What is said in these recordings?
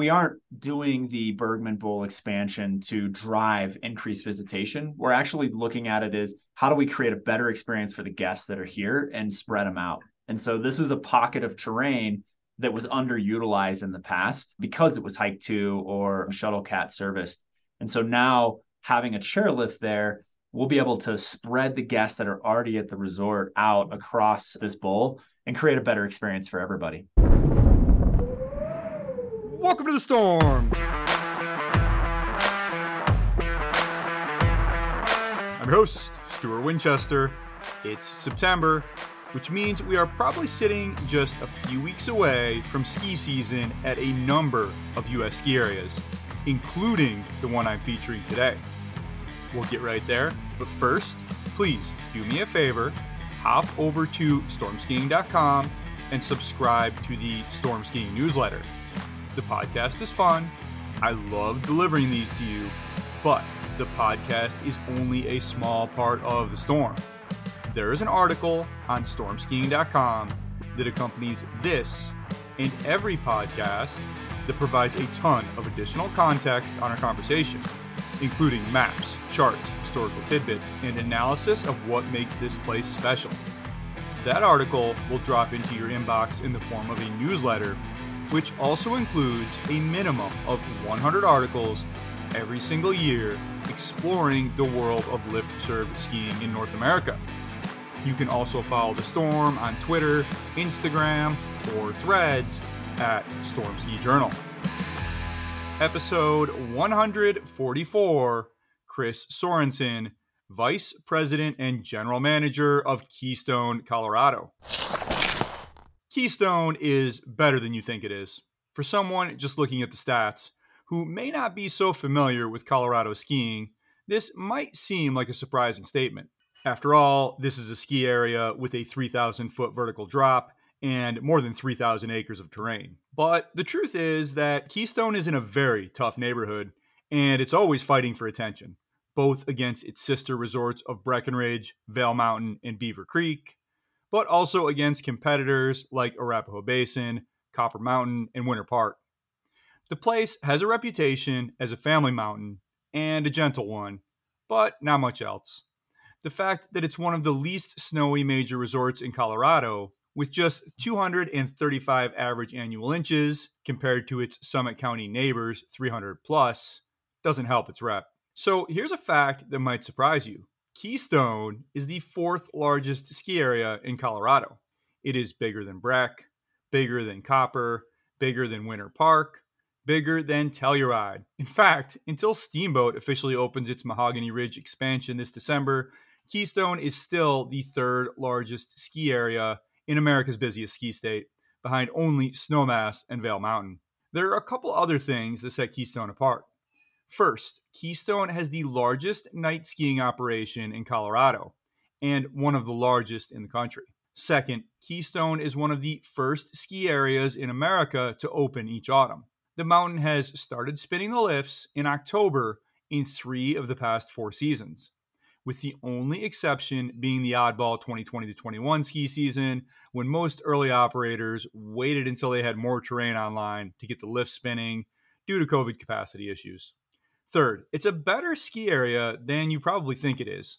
we aren't doing the Bergman Bowl expansion to drive increased visitation. We're actually looking at it as how do we create a better experience for the guests that are here and spread them out. And so this is a pocket of terrain that was underutilized in the past because it was hike to or shuttle cat serviced. And so now having a chairlift there, we'll be able to spread the guests that are already at the resort out across this bowl and create a better experience for everybody. The storm. I'm your host, Stuart Winchester. It's September, which means we are probably sitting just a few weeks away from ski season at a number of U.S. ski areas, including the one I'm featuring today. We'll get right there, but first, please do me a favor hop over to stormskiing.com and subscribe to the Storm Skiing newsletter. The podcast is fun. I love delivering these to you, but the podcast is only a small part of the storm. There is an article on stormskiing.com that accompanies this and every podcast that provides a ton of additional context on our conversation, including maps, charts, historical tidbits, and analysis of what makes this place special. That article will drop into your inbox in the form of a newsletter, which also includes a minimum of 100 articles every single year exploring the world of lift serve skiing in North America. You can also follow the Storm on Twitter, Instagram, or threads at Storm Ski Journal. Episode 144 Chris Sorensen, Vice President and General Manager of Keystone, Colorado. Keystone is better than you think it is. For someone just looking at the stats who may not be so familiar with Colorado skiing, this might seem like a surprising statement. After all, this is a ski area with a 3,000 foot vertical drop and more than 3,000 acres of terrain. But the truth is that Keystone is in a very tough neighborhood, and it's always fighting for attention, both against its sister resorts of Breckenridge, Vail Mountain, and Beaver Creek, but also against competitors like Arapahoe Basin, Copper Mountain, and Winter Park. The place has a reputation as a family mountain and a gentle one, but not much else the fact that it's one of the least snowy major resorts in Colorado, with just 235 average annual inches compared to its Summit County neighbors, 300 plus, doesn't help its rep. So here's a fact that might surprise you Keystone is the fourth largest ski area in Colorado. It is bigger than Breck, bigger than Copper, bigger than Winter Park, bigger than Telluride. In fact, until Steamboat officially opens its Mahogany Ridge expansion this December, Keystone is still the third largest ski area in America's busiest ski state, behind only Snowmass and Vail Mountain. There are a couple other things that set Keystone apart. First, Keystone has the largest night skiing operation in Colorado and one of the largest in the country. Second, Keystone is one of the first ski areas in America to open each autumn. The mountain has started spinning the lifts in October in three of the past four seasons with the only exception being the oddball 2020 to 21 ski season, when most early operators waited until they had more terrain online to get the lift spinning due to COVID capacity issues. Third, it's a better ski area than you probably think it is.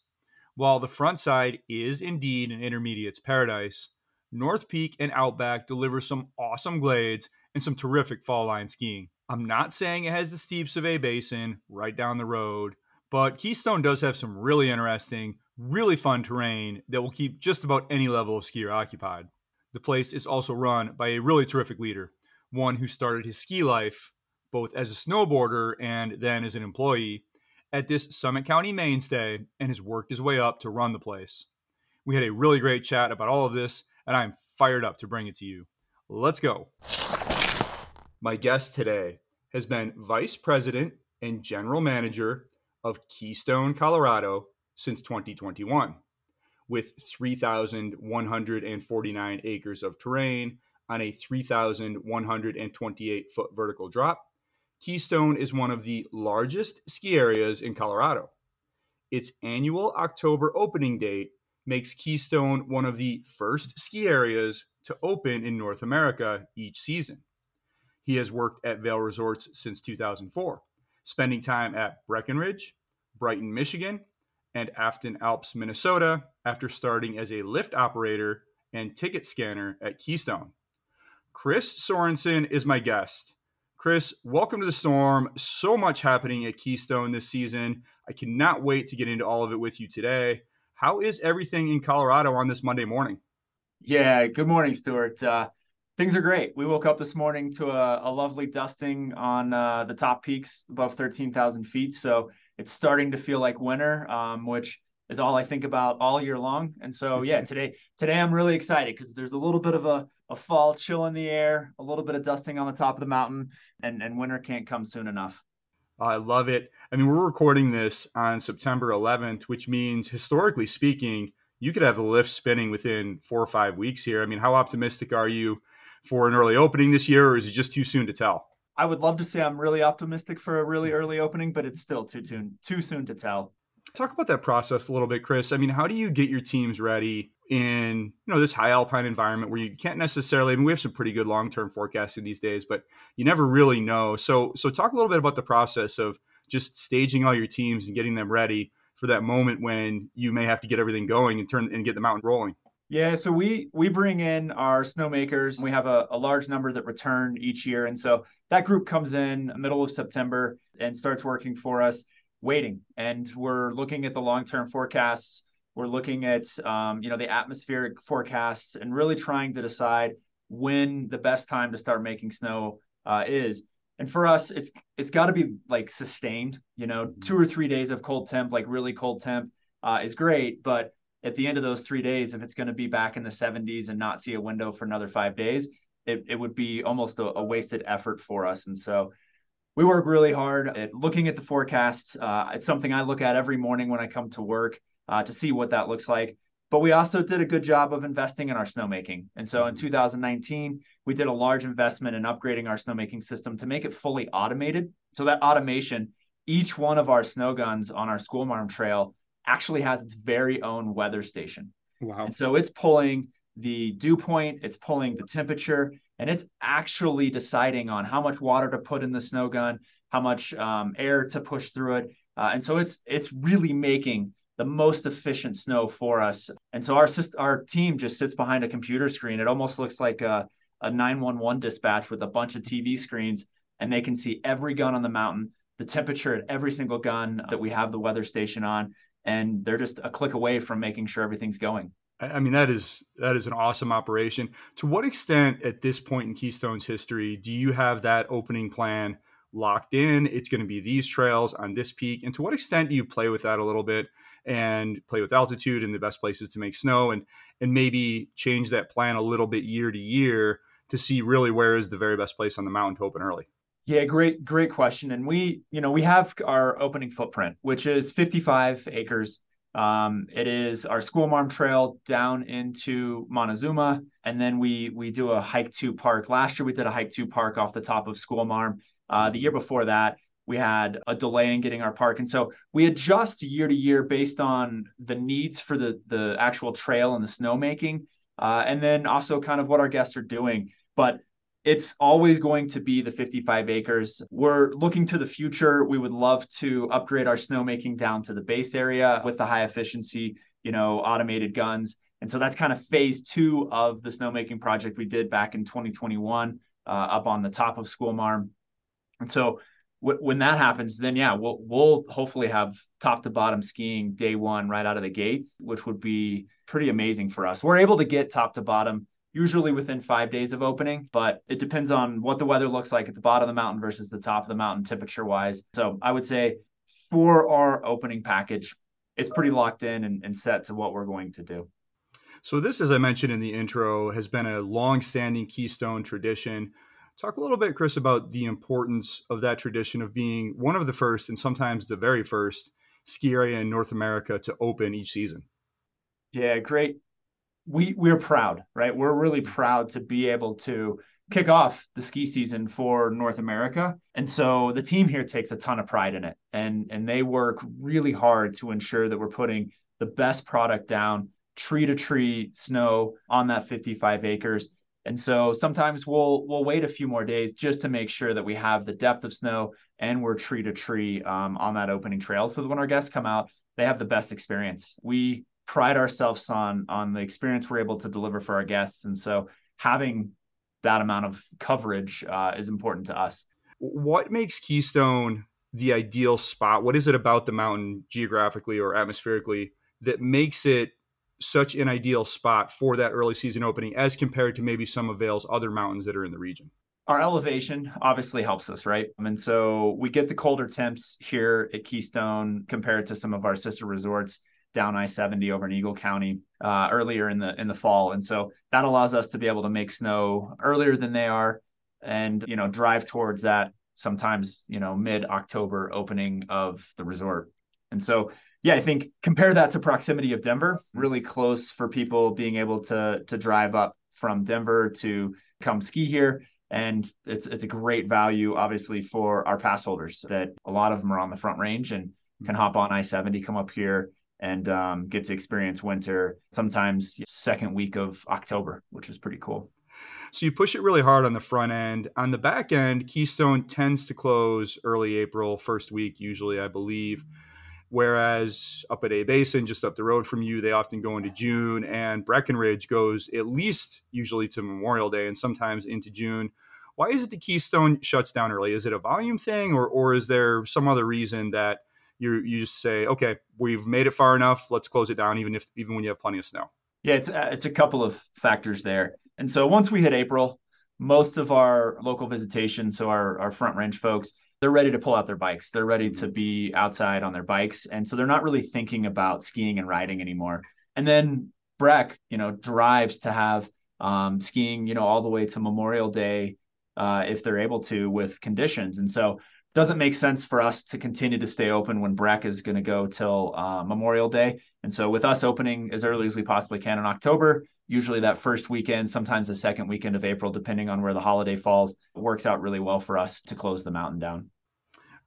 While the front side is indeed an intermediate's paradise, North Peak and Outback deliver some awesome glades and some terrific fall line skiing. I'm not saying it has the steeps of A Basin right down the road, but Keystone does have some really interesting, really fun terrain that will keep just about any level of skier occupied. The place is also run by a really terrific leader, one who started his ski life both as a snowboarder and then as an employee at this Summit County mainstay and has worked his way up to run the place. We had a really great chat about all of this, and I'm fired up to bring it to you. Let's go. My guest today has been Vice President and General Manager of Keystone, Colorado since 2021, with 3,149 acres of terrain on a 3,128 foot vertical drop. Keystone is one of the largest ski areas in Colorado. Its annual October opening date makes Keystone one of the first ski areas to open in North America each season. He has worked at Vail Resorts since 2004, spending time at Breckenridge, Brighton, Michigan, and Afton Alps, Minnesota, after starting as a lift operator and ticket scanner at Keystone. Chris Sorensen is my guest. Chris, welcome to the Storm. So much happening at Keystone this season. I cannot wait to get into all of it with you today. How is everything in Colorado on this Monday morning? Yeah, good morning, Stuart. Uh, things are great. We woke up this morning to a, a lovely dusting on uh, the top peaks above 13,000 feet. So it's starting to feel like winter, um, which is all I think about all year long. And so, yeah, today today I'm really excited because there's a little bit of a, a fall chill in the air, a little bit of dusting on the top of the mountain, and, and winter can't come soon enough. I love it. I mean, we're recording this on September 11th, which means historically speaking, you could have the lift spinning within four or five weeks here. I mean, how optimistic are you for an early opening this year, or is it just too soon to tell? I would love to say I'm really optimistic for a really early opening, but it's still too soon too soon to tell. Talk about that process a little bit, Chris. I mean, how do you get your teams ready in you know this high alpine environment where you can't necessarily? I mean, we have some pretty good long term forecasting these days, but you never really know. So, so talk a little bit about the process of just staging all your teams and getting them ready for that moment when you may have to get everything going and turn and get the mountain rolling. Yeah, so we we bring in our snowmakers. We have a, a large number that return each year, and so that group comes in middle of September and starts working for us, waiting. And we're looking at the long term forecasts. We're looking at um, you know the atmospheric forecasts and really trying to decide when the best time to start making snow uh, is. And for us, it's it's got to be like sustained. You know, two or three days of cold temp, like really cold temp, uh, is great, but at the end of those three days, if it's going to be back in the 70s and not see a window for another five days, it, it would be almost a, a wasted effort for us. And so we work really hard at looking at the forecasts. Uh, it's something I look at every morning when I come to work uh, to see what that looks like. But we also did a good job of investing in our snowmaking. And so in 2019, we did a large investment in upgrading our snowmaking system to make it fully automated. So that automation, each one of our snow guns on our school marm trail actually has its very own weather station. Wow. And so it's pulling the dew point, it's pulling the temperature, and it's actually deciding on how much water to put in the snow gun, how much um, air to push through it. Uh, and so it's it's really making the most efficient snow for us. And so our our team just sits behind a computer screen. It almost looks like a, a 911 dispatch with a bunch of TV screens, and they can see every gun on the mountain, the temperature at every single gun that we have the weather station on, and they're just a click away from making sure everything's going. I mean that is that is an awesome operation. To what extent at this point in Keystone's history do you have that opening plan locked in? It's going to be these trails on this peak, and to what extent do you play with that a little bit and play with altitude and the best places to make snow, and and maybe change that plan a little bit year to year to see really where is the very best place on the mountain to open early? Yeah, great, great question. And we, you know, we have our opening footprint, which is 55 acres. Um, it is our school marm trail down into Montezuma, and then we we do a hike to park. Last year we did a hike to park off the top of school marm. Uh, the year before that we had a delay in getting our park, and so we adjust year to year based on the needs for the the actual trail and the snowmaking, uh, and then also kind of what our guests are doing. But it's always going to be the 55 acres. We're looking to the future. We would love to upgrade our snowmaking down to the base area with the high efficiency, you know, automated guns. And so that's kind of phase two of the snowmaking project we did back in 2021 uh, up on the top of School Marm. And so when that happens, then yeah, we'll we'll hopefully have top to bottom skiing day one right out of the gate, which would be pretty amazing for us. We're able to get top to bottom usually within five days of opening, but it depends on what the weather looks like at the bottom of the mountain versus the top of the mountain temperature wise. So I would say for our opening package, it's pretty locked in and, and set to what we're going to do. So this, as I mentioned in the intro, has been a long-standing Keystone tradition. Talk a little bit, Chris, about the importance of that tradition of being one of the first and sometimes the very first ski area in North America to open each season. Yeah, great, we we're proud, right? We're really proud to be able to kick off the ski season for North America. And so the team here takes a ton of pride in it and and they work really hard to ensure that we're putting the best product down tree to tree snow on that 55 acres And so sometimes we'll we'll wait a few more days just to make sure that we have the depth of snow and we're tree to tree um, on that opening trail, so that when our guests come out, they have the best experience. We pride ourselves on on the experience we're able to deliver for our guests, and so having that amount of coverage uh, is important to us. What makes Keystone the ideal spot? What is it about the mountain geographically or atmospherically that makes it such an ideal spot for that early season opening as compared to maybe some of Vail's other mountains that are in the region? Our elevation obviously helps us, right? And so we get the colder temps here at Keystone compared to some of our sister resorts down I-70 over in Eagle County uh, earlier in the in the fall, and so that allows us to be able to make snow earlier than they are, and you know drive towards that sometimes you know mid October opening of the resort, and so yeah, I think compare that to proximity of Denver, really close for people being able to to drive up from Denver to come ski here. And it's it's a great value, obviously, for our pass holders that a lot of them are on the front range and can hop on I-70, come up here and um, get to experience winter sometimes second week of October, which is pretty cool. So you push it really hard on the front end. On the back end, Keystone tends to close early April, first week usually, I believe. Whereas up at A-Basin, just up the road from you, they often go into June, and Breckenridge goes at least usually to Memorial Day and sometimes into June. Why is it the Keystone shuts down early? Is it a volume thing, or or is there some other reason that you you just say, okay, we've made it far enough, let's close it down, even if even when you have plenty of snow? Yeah, it's uh, it's a couple of factors there. And so once we hit April, most of our local visitation, so our our front range folks, they're ready to pull out their bikes. They're ready to be outside on their bikes. And so they're not really thinking about skiing and riding anymore. And then Breck, you know, drives to have um, skiing, you know, all the way to Memorial Day uh, if they're able to with conditions. And so doesn't make sense for us to continue to stay open when Breck is going to go till uh, Memorial Day. And so with us opening as early as we possibly can in October, usually that first weekend, sometimes the second weekend of April, depending on where the holiday falls, works out really well for us to close the mountain down.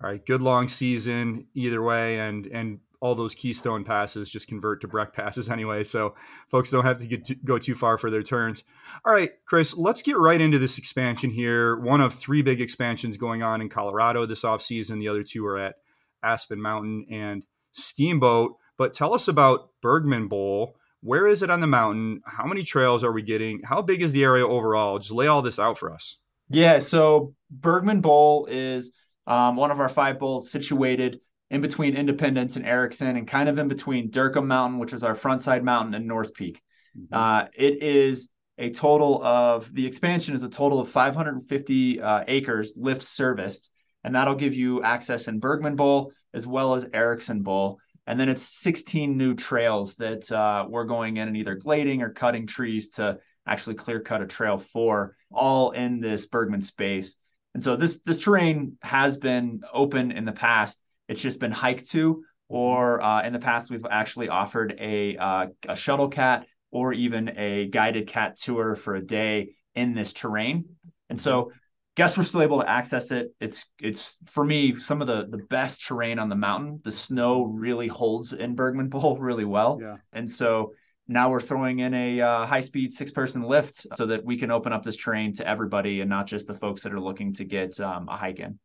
All right, good long season either way, and and all those keystone passes just convert to Breck passes anyway, so folks don't have to get to, go too far for their turns. All right, Chris, let's get right into this expansion here. One of three big expansions going on in Colorado this offseason. The other two are at Aspen Mountain and Steamboat. But tell us about Bergman Bowl. Where is it on the mountain? How many trails are we getting? How big is the area overall? Just lay all this out for us. Yeah, so Bergman Bowl is um, one of our five bowls situated in between Independence and Erickson, and kind of in between Dercum Mountain, which is our frontside mountain, and North Peak. Mm-hmm. Uh, it is a total of the expansion is a total of 550 uh, acres lift serviced, and that'll give you access in Bergman Bowl as well as Erickson Bowl. And then it's 16 new trails that uh, we're going in and either glading or cutting trees to actually clear cut a trail for, all in this Bergman space. And so this this terrain has been open in the past. It's just been hiked to, or uh, in the past we've actually offered a uh, a shuttle cat or even a guided cat tour for a day in this terrain. And so guests we're still able to access it. It's it's for me some of the the best terrain on the mountain. The snow really holds in Bergman Bowl really well. Yeah. And so now we're throwing in a uh, high speed six person lift so that we can open up this terrain to everybody and not just the folks that are looking to get um, a hike in.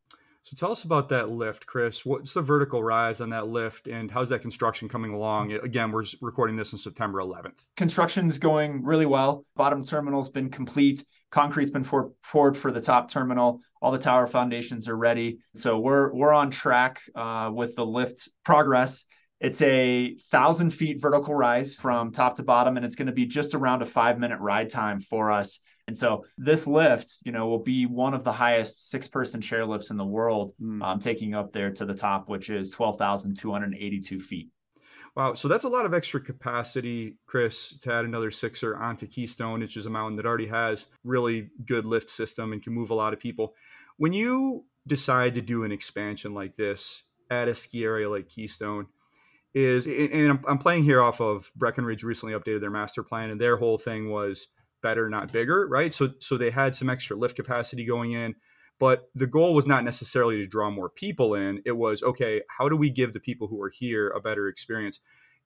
So tell us about that lift, Chris. What's the vertical rise on that lift, and how's that construction coming along? Again, we're recording this on September 11th. Construction is going really well. Bottom terminal's been complete. Concrete's been for, poured for the top terminal. All the tower foundations are ready. So we're we're on track uh, with the lift progress. It's a thousand feet vertical rise from top to bottom, and it's going to be just around a five minute ride time for us and so this lift, you know, will be one of the highest six person chairlifts in the world, mm. um, taking up there to the top, which is 12,282 feet. Wow. So that's a lot of extra capacity, Chris, to add another sixer onto Keystone, which is a mountain that already has really good lift system and can move a lot of people. When you decide to do an expansion like this at a ski area like Keystone, is and I'm playing here off of Breckenridge recently updated their master plan, and their whole thing was better, not bigger, right? So so they had some extra lift capacity going in, but the goal was not necessarily to draw more people in. It was okay, how do we give the people who are here a better experience?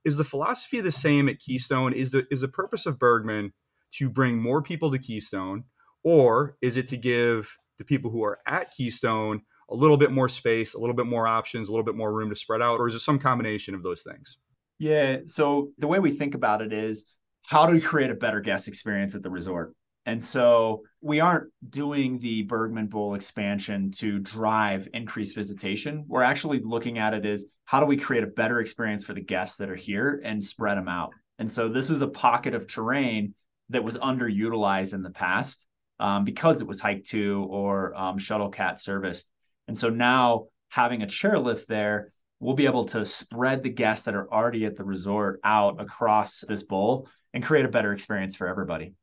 Is the philosophy the same at Keystone? Is the is the purpose of Bergman to bring more people to Keystone, or is it to give the people who are at Keystone a little bit more space, a little bit more options, a little bit more room to spread out, or is it some combination of those things? Yeah. So the way we think about it is how do we create a better guest experience at the resort? And so we aren't doing the Bergman Bowl expansion to drive increased visitation. We're actually looking at it as how do we create a better experience for the guests that are here and spread them out. And so this is a pocket of terrain that was underutilized in the past um, because it was hike to or um, shuttle cat serviced. And so now having a chairlift there, we'll be able to spread the guests that are already at the resort out across this bowl and create a better experience for everybody.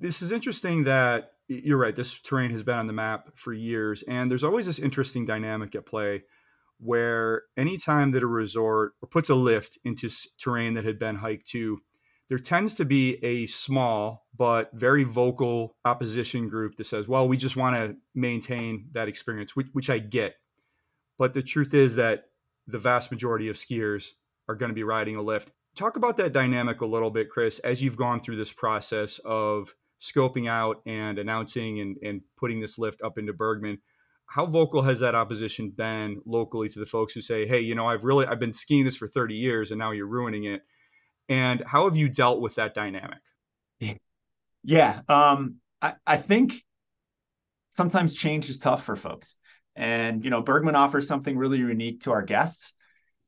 This is interesting that you're right. This terrain has been on the map for years, and there's always this interesting dynamic at play where anytime that a resort puts a lift into terrain that had been hiked to, there tends to be a small but very vocal opposition group that says, well, we just want to maintain that experience, which, which I get. But the truth is that the vast majority of skiers are going to be riding a lift. Talk about that dynamic a little bit, Chris, as you've gone through this process of scoping out and announcing and, and putting this lift up into Bergman. How vocal has that opposition been locally to the folks who say, hey, you know, I've really I've been skiing this for 30 years and now you're ruining it? And how have you dealt with that dynamic? Yeah. Um, I, I think sometimes change is tough for folks. And, you know, Bergman offers something really unique to our guests.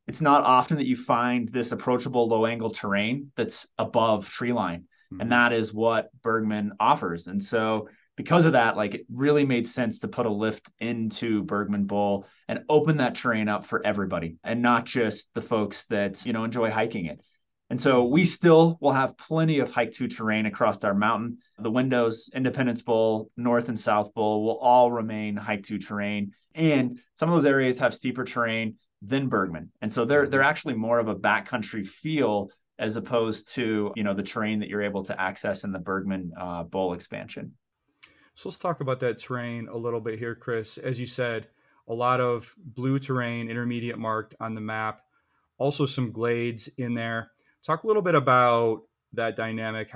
It's not often that you find this approachable low angle terrain that's above tree line. Mm-hmm. And that is what Bergman offers. And so, because of that, like it really made sense to put a lift into Bergman Bowl and open that terrain up for everybody and not just the folks that, you know, enjoy hiking it. And so we still will have plenty of hike to terrain across our mountain. The windows, Independence Bowl, North and South Bowl will all remain hike to terrain. And some of those areas have steeper terrain than Bergman. And so they're they're actually more of a backcountry feel as opposed to you know the terrain that you're able to access in the Bergman uh, Bowl expansion. So let's talk about that terrain a little bit here, Chris. As you said, a lot of blue terrain, intermediate marked on the map. Also some glades in there. Talk a little bit about that dynamic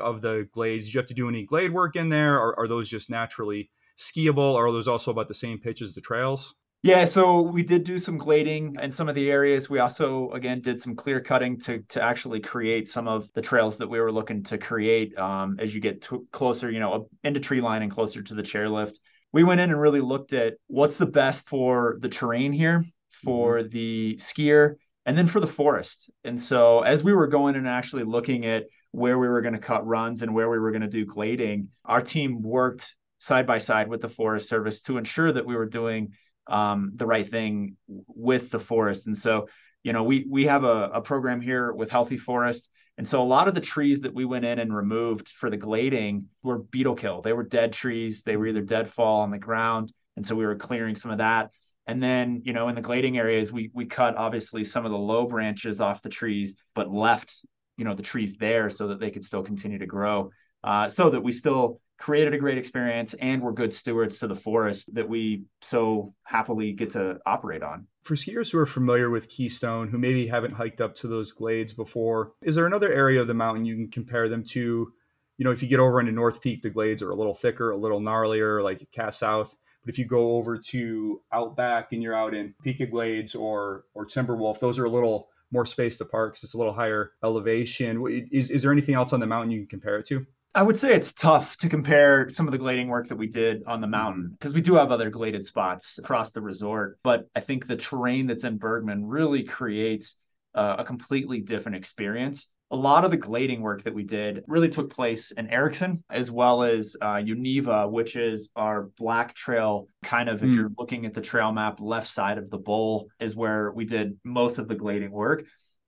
of the glades. Did you have to do any glade work in there, or are those just naturally skiable, or are those also about the same pitch as the trails? Yeah, so we did do some glading in some of the areas. We also, again, did some clear cutting to to actually create some of the trails that we were looking to create. Um, as you get to closer, you know, into tree line and closer to the chairlift, we went in and really looked at what's the best for the terrain here, for mm-hmm. the skier, and then for the forest. And so as we were going and actually looking at where we were going to cut runs and where we were going to do glading, our team worked side by side with the Forest Service to ensure that we were doing um, the right thing with the forest. And so, you know, we we have a, a program here with Healthy Forest. And so a lot of the trees that we went in and removed for the glading were beetle kill. They were dead trees. They were either dead fall on the ground. And so we were clearing some of that. And then, you know, in the glading areas, we we cut obviously some of the low branches off the trees, but left, you know, the trees there so that they could still continue to grow. Uh, so that we still created a great experience and we're good stewards to the forest that we so happily get to operate on. For skiers who are familiar with Keystone, who maybe haven't hiked up to those glades before, is there another area of the mountain you can compare them to? You know, if you get over into North Peak, the glades are a little thicker, a little gnarlier, like Cass South. But if you go over to Outback and you're out in Pika Glades or or Timberwolf, those are a little more spaced apart because it's a little higher elevation. Is, is there anything else on the mountain you can compare it to? I would say it's tough to compare some of the glading work that we did on the mountain because we do have other gladed spots across the resort. But I think the terrain that's in Bergman really creates uh, a completely different experience a lot of the glading work that we did really took place in Erickson as well as uh, Univa, which is our black trail. Kind of, mm. if you're looking at the trail map, left side of the bowl is where we did most of the glading work,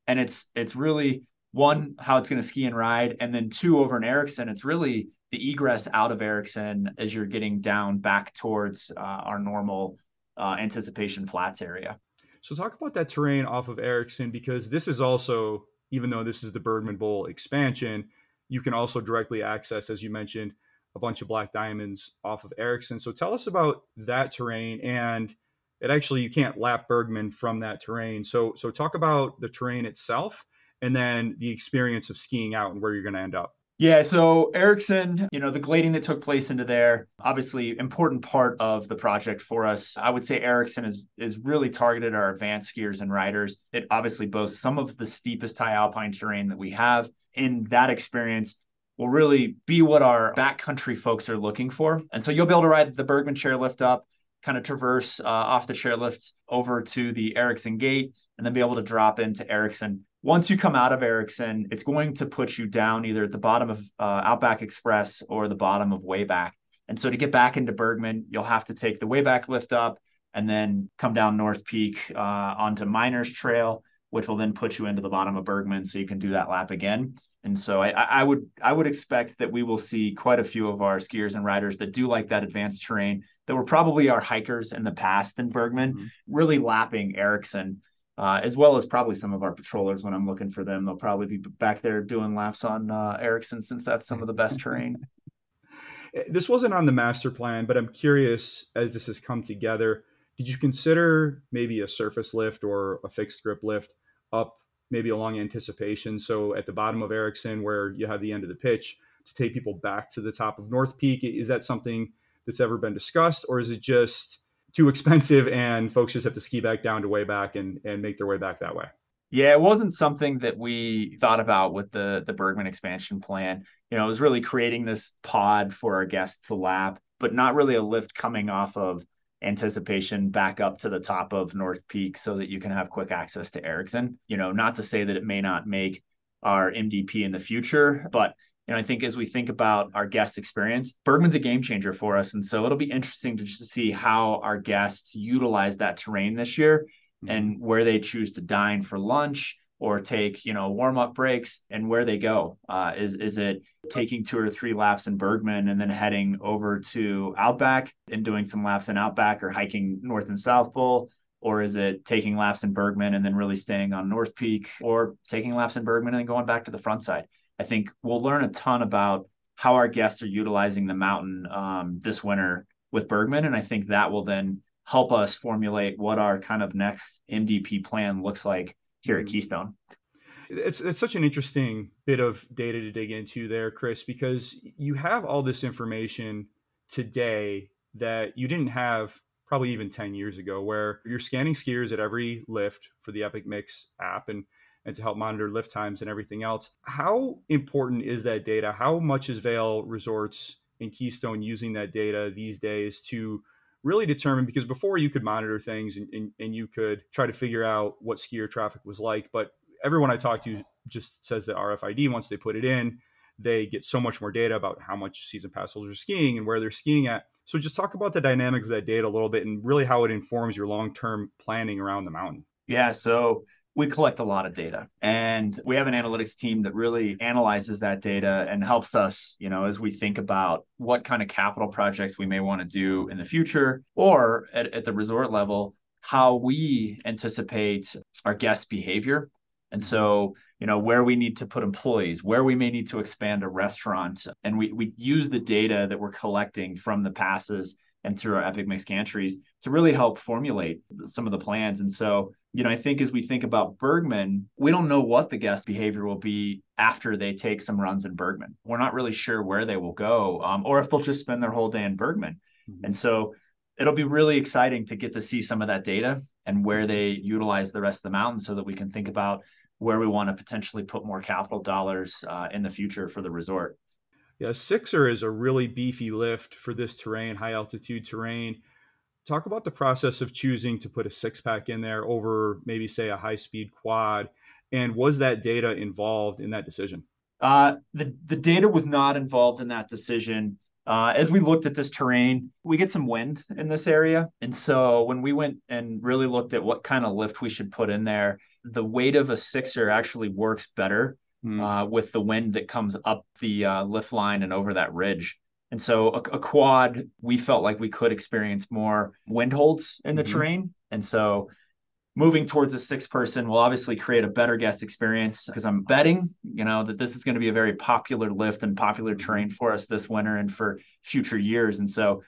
and it's it's really one how it's going to ski and ride, and then two over in Erickson, it's really the egress out of Erickson as you're getting down back towards uh, our normal uh, anticipation flats area. So talk about that terrain off of Erickson because this is also even though this is the Bergman Bowl expansion, you can also directly access, as you mentioned, a bunch of black diamonds off of Erickson. So tell us about that terrain and it actually you can't lap Bergman from that terrain. So so talk about the terrain itself and then the experience of skiing out and where you're going to end up. Yeah, so Erickson, you know, the glading that took place into there, obviously important part of the project for us. I would say Erickson is is really targeted our advanced skiers and riders. It obviously boasts some of the steepest high alpine terrain that we have. In that experience, will really be what our backcountry folks are looking for. And so you'll be able to ride the Bergman chairlift up, kind of traverse uh, off the chairlifts over to the Erickson gate, and then be able to drop into Erickson once you come out of Erickson, it's going to put you down either at the bottom of uh, Outback Express or the bottom of Wayback. And so to get back into Bergman, you'll have to take the Wayback lift up and then come down North Peak uh, onto Miners Trail, which will then put you into the bottom of Bergman, so you can do that lap again. And so I, I would I would expect that we will see quite a few of our skiers and riders that do like that advanced terrain that were probably our hikers in the past in Bergman, mm-hmm. really lapping Erickson uh, as well as probably some of our patrollers when I'm looking for them. They'll probably be back there doing laps on uh, Erickson since that's some of the best terrain. This wasn't on the master plan, but I'm curious as this has come together. Did you consider maybe a surface lift or a fixed grip lift up maybe along anticipation? So at the bottom of Erickson, where you have the end of the pitch, to take people back to the top of North Peak, is that something that's ever been discussed, or is it just too expensive and folks just have to ski back down to Wayback and and make their way back that way. Yeah, it wasn't something that we thought about with the the Bergman expansion plan. You know, it was really creating this pod for our guests to lap, but not really a lift coming off of anticipation back up to the top of North Peak so that you can have quick access to Erickson. You know, not to say that it may not make our MDP in the future, but and I think as we think about our guest experience, Bergman's a game changer for us. And so it'll be interesting to just see how our guests utilize that terrain this year mm-hmm. and where they choose to dine for lunch or take, you know, warm up breaks and where they go. Uh, is, is it taking two or three laps in Bergman and then heading over to Outback and doing some laps in Outback or hiking North and South Pole? Or is it taking laps in Bergman and then really staying on North Peak or taking laps in Bergman and then going back to the front side? I think we'll learn a ton about how our guests are utilizing the mountain um, this winter with Bergman. And I think that will then help us formulate what our kind of next MDP plan looks like here at mm-hmm. Keystone. It's, it's such an interesting bit of data to dig into there, Chris, because you have all this information today that you didn't have probably even 10 years ago, where you're scanning skiers at every lift for the Epic Mix app. And and to help monitor lift times and everything else. How important is that data? How much is Vail Resorts and Keystone using that data these days to really determine? Because before you could monitor things and, and, and you could try to figure out what skier traffic was like, but everyone I talk to just says that RFID once they put it in, they get so much more data about how much season pass holders are skiing and where they're skiing at. So just talk about the dynamic of that data a little bit and really how it informs your long-term planning around the mountain. Yeah, so we collect a lot of data and we have an analytics team that really analyzes that data and helps us you know as we think about what kind of capital projects we may want to do in the future or at, at the resort level how we anticipate our guest behavior. And so you know where we need to put employees where we may need to expand a restaurant. And we, we use the data that we're collecting from the passes and through our epic mix gantries to really help formulate some of the plans. And so you know, I think as we think about Bergman, we don't know what the guest behavior will be after they take some runs in Bergman. We're not really sure where they will go um, or if they'll just spend their whole day in Bergman. Mm-hmm. And so it'll be really exciting to get to see some of that data and where they utilize the rest of the mountain so that we can think about where we want to potentially put more capital dollars uh, in the future for the resort. Yeah, Sixer is a really beefy lift for this terrain, high altitude terrain talk about the process of choosing to put a six pack in there over maybe say a high speed quad and was that data involved in that decision? Uh, the, the data was not involved in that decision. Uh, as we looked at this terrain we get some wind in this area and so when we went and really looked at what kind of lift we should put in there the weight of a sixer actually works better mm. uh, with the wind that comes up the uh, lift line and over that ridge and so a, a, quad, we felt like we could experience more wind holds in the mm-hmm. terrain. And so moving towards a six person will obviously create a better guest experience because I'm betting, you know, that this is going to be a very popular lift and popular mm-hmm. terrain for us this winter and for future years. And so,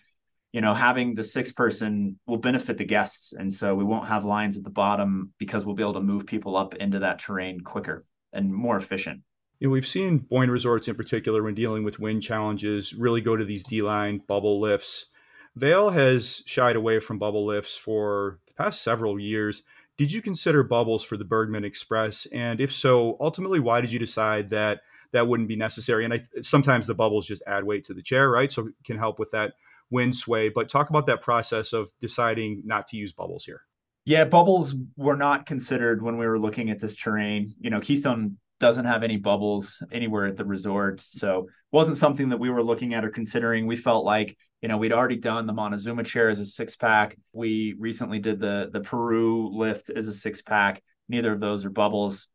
you know, having the six person will benefit the guests. And so we won't have lines at the bottom because we'll be able to move people up into that terrain quicker and more efficient You know, we've seen Boyne Resorts in particular, when dealing with wind challenges, really go to these D line bubble lifts. Vail has shied away from bubble lifts for the past several years. Did you consider bubbles for the Bergman Express? And if so, ultimately, why did you decide that that wouldn't be necessary? And I, sometimes the bubbles just add weight to the chair, right? So it can help with that wind sway. But talk about that process of deciding not to use bubbles here. Yeah, bubbles were not considered when we were looking at this terrain. You know, Keystone doesn't have any bubbles anywhere at the resort. So wasn't something that we were looking at or considering. We felt like, you know, we'd already done the Montezuma chair as a six pack. We recently did the the Peru lift as a six pack. Neither of those are bubbles.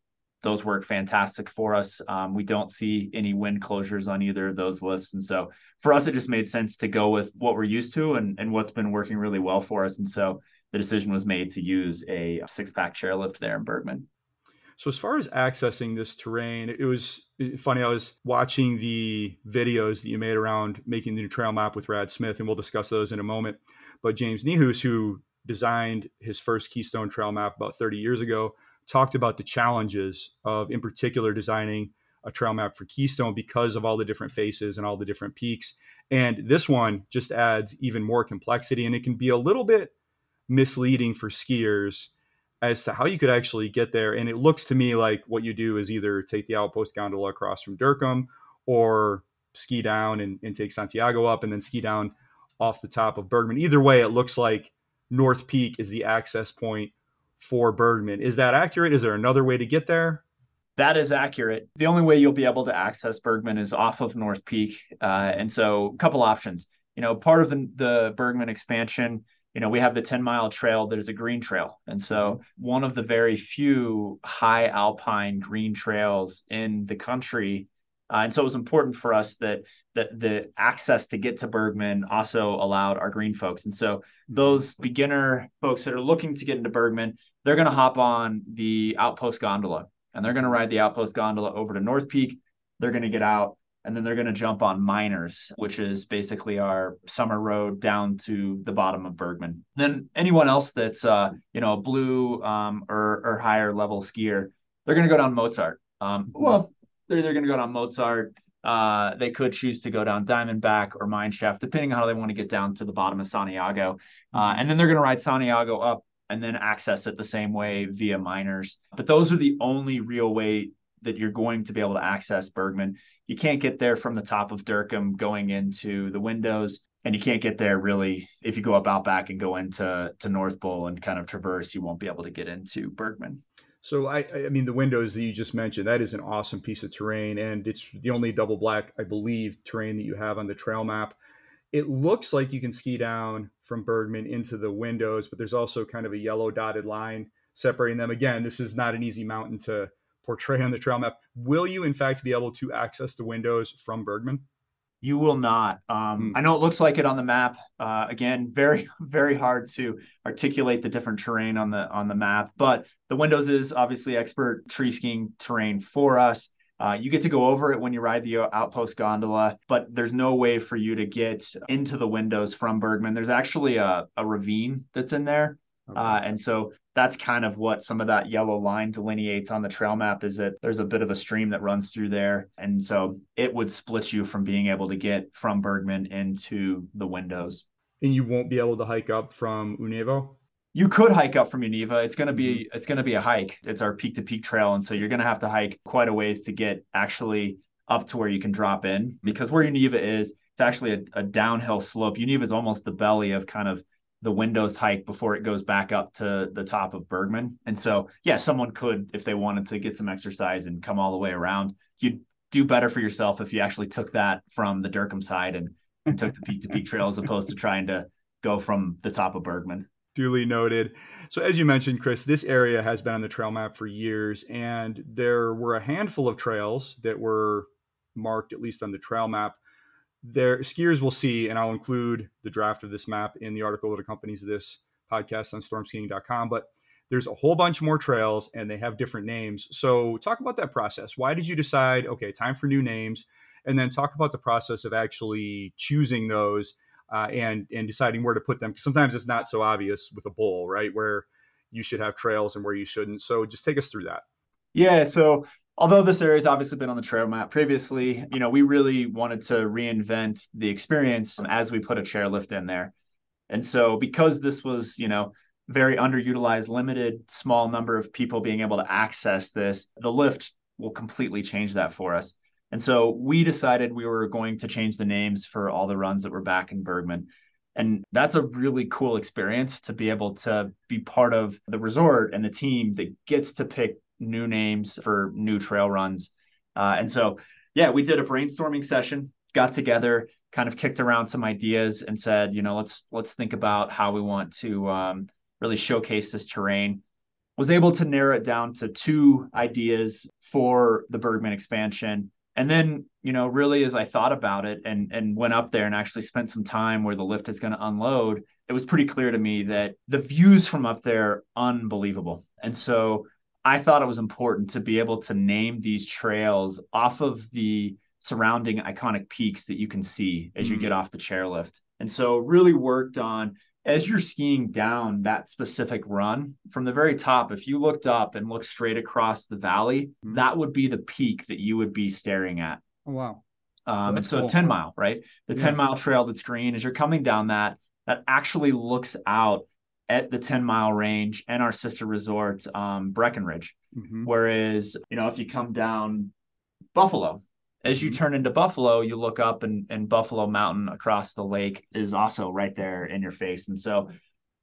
Those work fantastic for us. Um, we don't see any wind closures on either of those lifts. And so for us, it just made sense to go with what we're used to and, and what's been working really well for us. And so the decision was made to use a six pack chairlift there in Bergman. So as far as accessing this terrain, it was eh, funny. I was watching the videos that you made around making the new trail map with Rad Smith, and we'll discuss those in a moment. But James Niehues, who designed his first Keystone Trail map about 30 years ago, talked about the challenges of, in particular, designing a trail map for Keystone because of all the different faces and all the different peaks. And this one just adds even more complexity, and it can be a little bit misleading for skiers as to how you could actually get there. And it looks to me like what you do is either take the outpost gondola across from Dercum or ski down and, and take Santiago up and then ski down off the top of Bergman. Either way, it looks like North Peak is the access point for Bergman. Is that accurate? Is there another way to get there? That is accurate. The only way you'll be able to access Bergman is off of North Peak. Uh, and so, a couple options. You know, part of the, the Bergman expansion you know, we have the 10 mile trail that is a green trail. And so mm-hmm. one of the very few high alpine green trails in the country. Uh, and so it was important for us that that the access to get to Bergman also allowed our green folks. And so mm-hmm. those beginner folks that are looking to get into Bergman, they're going to hop on the outpost gondola and they're going to ride the outpost gondola over to North Peak. They're going to get out and then they're going to jump on Miners, which is basically our summer road down to the bottom of Bergman. Then anyone else that's uh, you know a blue um, or or higher level skier, they're going to go down Mozart. Um, well, they're they're going to go down Mozart. Uh, they could choose to go down Diamondback or Mineshaft, depending on how they want to get down to the bottom of Santiago. Uh, and then they're going to ride Santiago up and then access it the same way via Miners. But those are the only real way that you're going to be able to access Bergman you can't get there from the top of Dercum going into the windows. And you can't get there really if you go up Outback and go into to North Bowl and kind of traverse, you won't be able to get into Bergman. So I, I mean, the windows that you just mentioned, that is an awesome piece of terrain, and it's the only double black, I believe, terrain that you have on the trail map. It looks like you can ski down from Bergman into the windows, but there's also kind of a yellow dotted line separating them. Again, this is not an easy mountain to portray on the trail map. Will you, in fact, be able to access the windows from Bergman? You will not. Um, mm. I know it looks like it on the map. Uh, again, very very hard to articulate the different terrain on the on the map. But the windows is obviously expert tree skiing terrain for us. Uh, you get to go over it when you ride the outpost gondola, but there's no way for you to get into the windows from Bergman. There's actually a, a ravine that's in there. Okay. Uh, and so that's kind of what some of that yellow line delineates on the trail map is that there's a bit of a stream that runs through there. And so it would split you from being able to get from Bergman into the windows. And you won't be able to hike up from Univo? You could hike up from Univa. It's gonna be mm-hmm. it's gonna be a hike. It's our peak to peak trail. And so you're gonna have to hike quite a ways to get actually up to where you can drop in because where Univa is, it's actually a, a downhill slope. Univa is almost the belly of kind of the windows hike before it goes back up to the top of Bergman. And so, yeah, someone could, if they wanted to get some exercise and come all the way around, you'd do better for yourself if you actually took that from the Dercum side and, and took the peak to peak trail as opposed to trying to go from the top of Bergman. Duly noted. So, as you mentioned, Chris, this area has been on the trail map for years, and there were a handful of trails that were marked, at least on the trail map, there skiers will see, and I'll include the draft of this map in the article that accompanies this podcast on stormskiing.com. But there's a whole bunch more trails and they have different names. So talk about that process. Why did you decide, okay, time for new names? And then talk about the process of actually choosing those uh, and and deciding where to put them. Because sometimes it's not so obvious with a bowl, right? Where you should have trails and where you shouldn't. So just take us through that. Yeah. So although this area has obviously been on the trail map previously, you know, we really wanted to reinvent the experience as we put a chairlift in there. And so because this was, you know, very underutilized, limited, small number of people being able to access this, the lift will completely change that for us. And so we decided we were going to change the names for all the runs that were back in Bergman. And that's a really cool experience to be able to be part of the resort and the team that gets to pick new names for new trail runs. Uh, and so, yeah, we did a brainstorming session, got together, kind of kicked around some ideas, and said, you know, let's let's think about how we want to um, really showcase this terrain. Was able to narrow it down to two ideas for the Bergman expansion. And then, you know, really as I thought about it and and went up there and actually spent some time where the lift is going to unload, it was pretty clear to me that the views from up there unbelievable. And so I thought it was important to be able to name these trails off of the surrounding iconic peaks that you can see as you mm-hmm. get off the chairlift. And so really worked on as you're skiing down that specific run from the very top, if you looked up and looked straight across the valley, mm-hmm. that would be the peak that you would be staring at. Oh, wow. Um, and so cool. 10 mile, right? The yeah. 10 mile trail that's green, as you're coming down that, that actually looks out at the 10 mile range and our sister resort, um, Breckenridge. Mm-hmm. Whereas, you know, if you come down Buffalo, as you mm-hmm. turn into Buffalo, you look up and, and Buffalo Mountain across the lake is also right there in your face. And so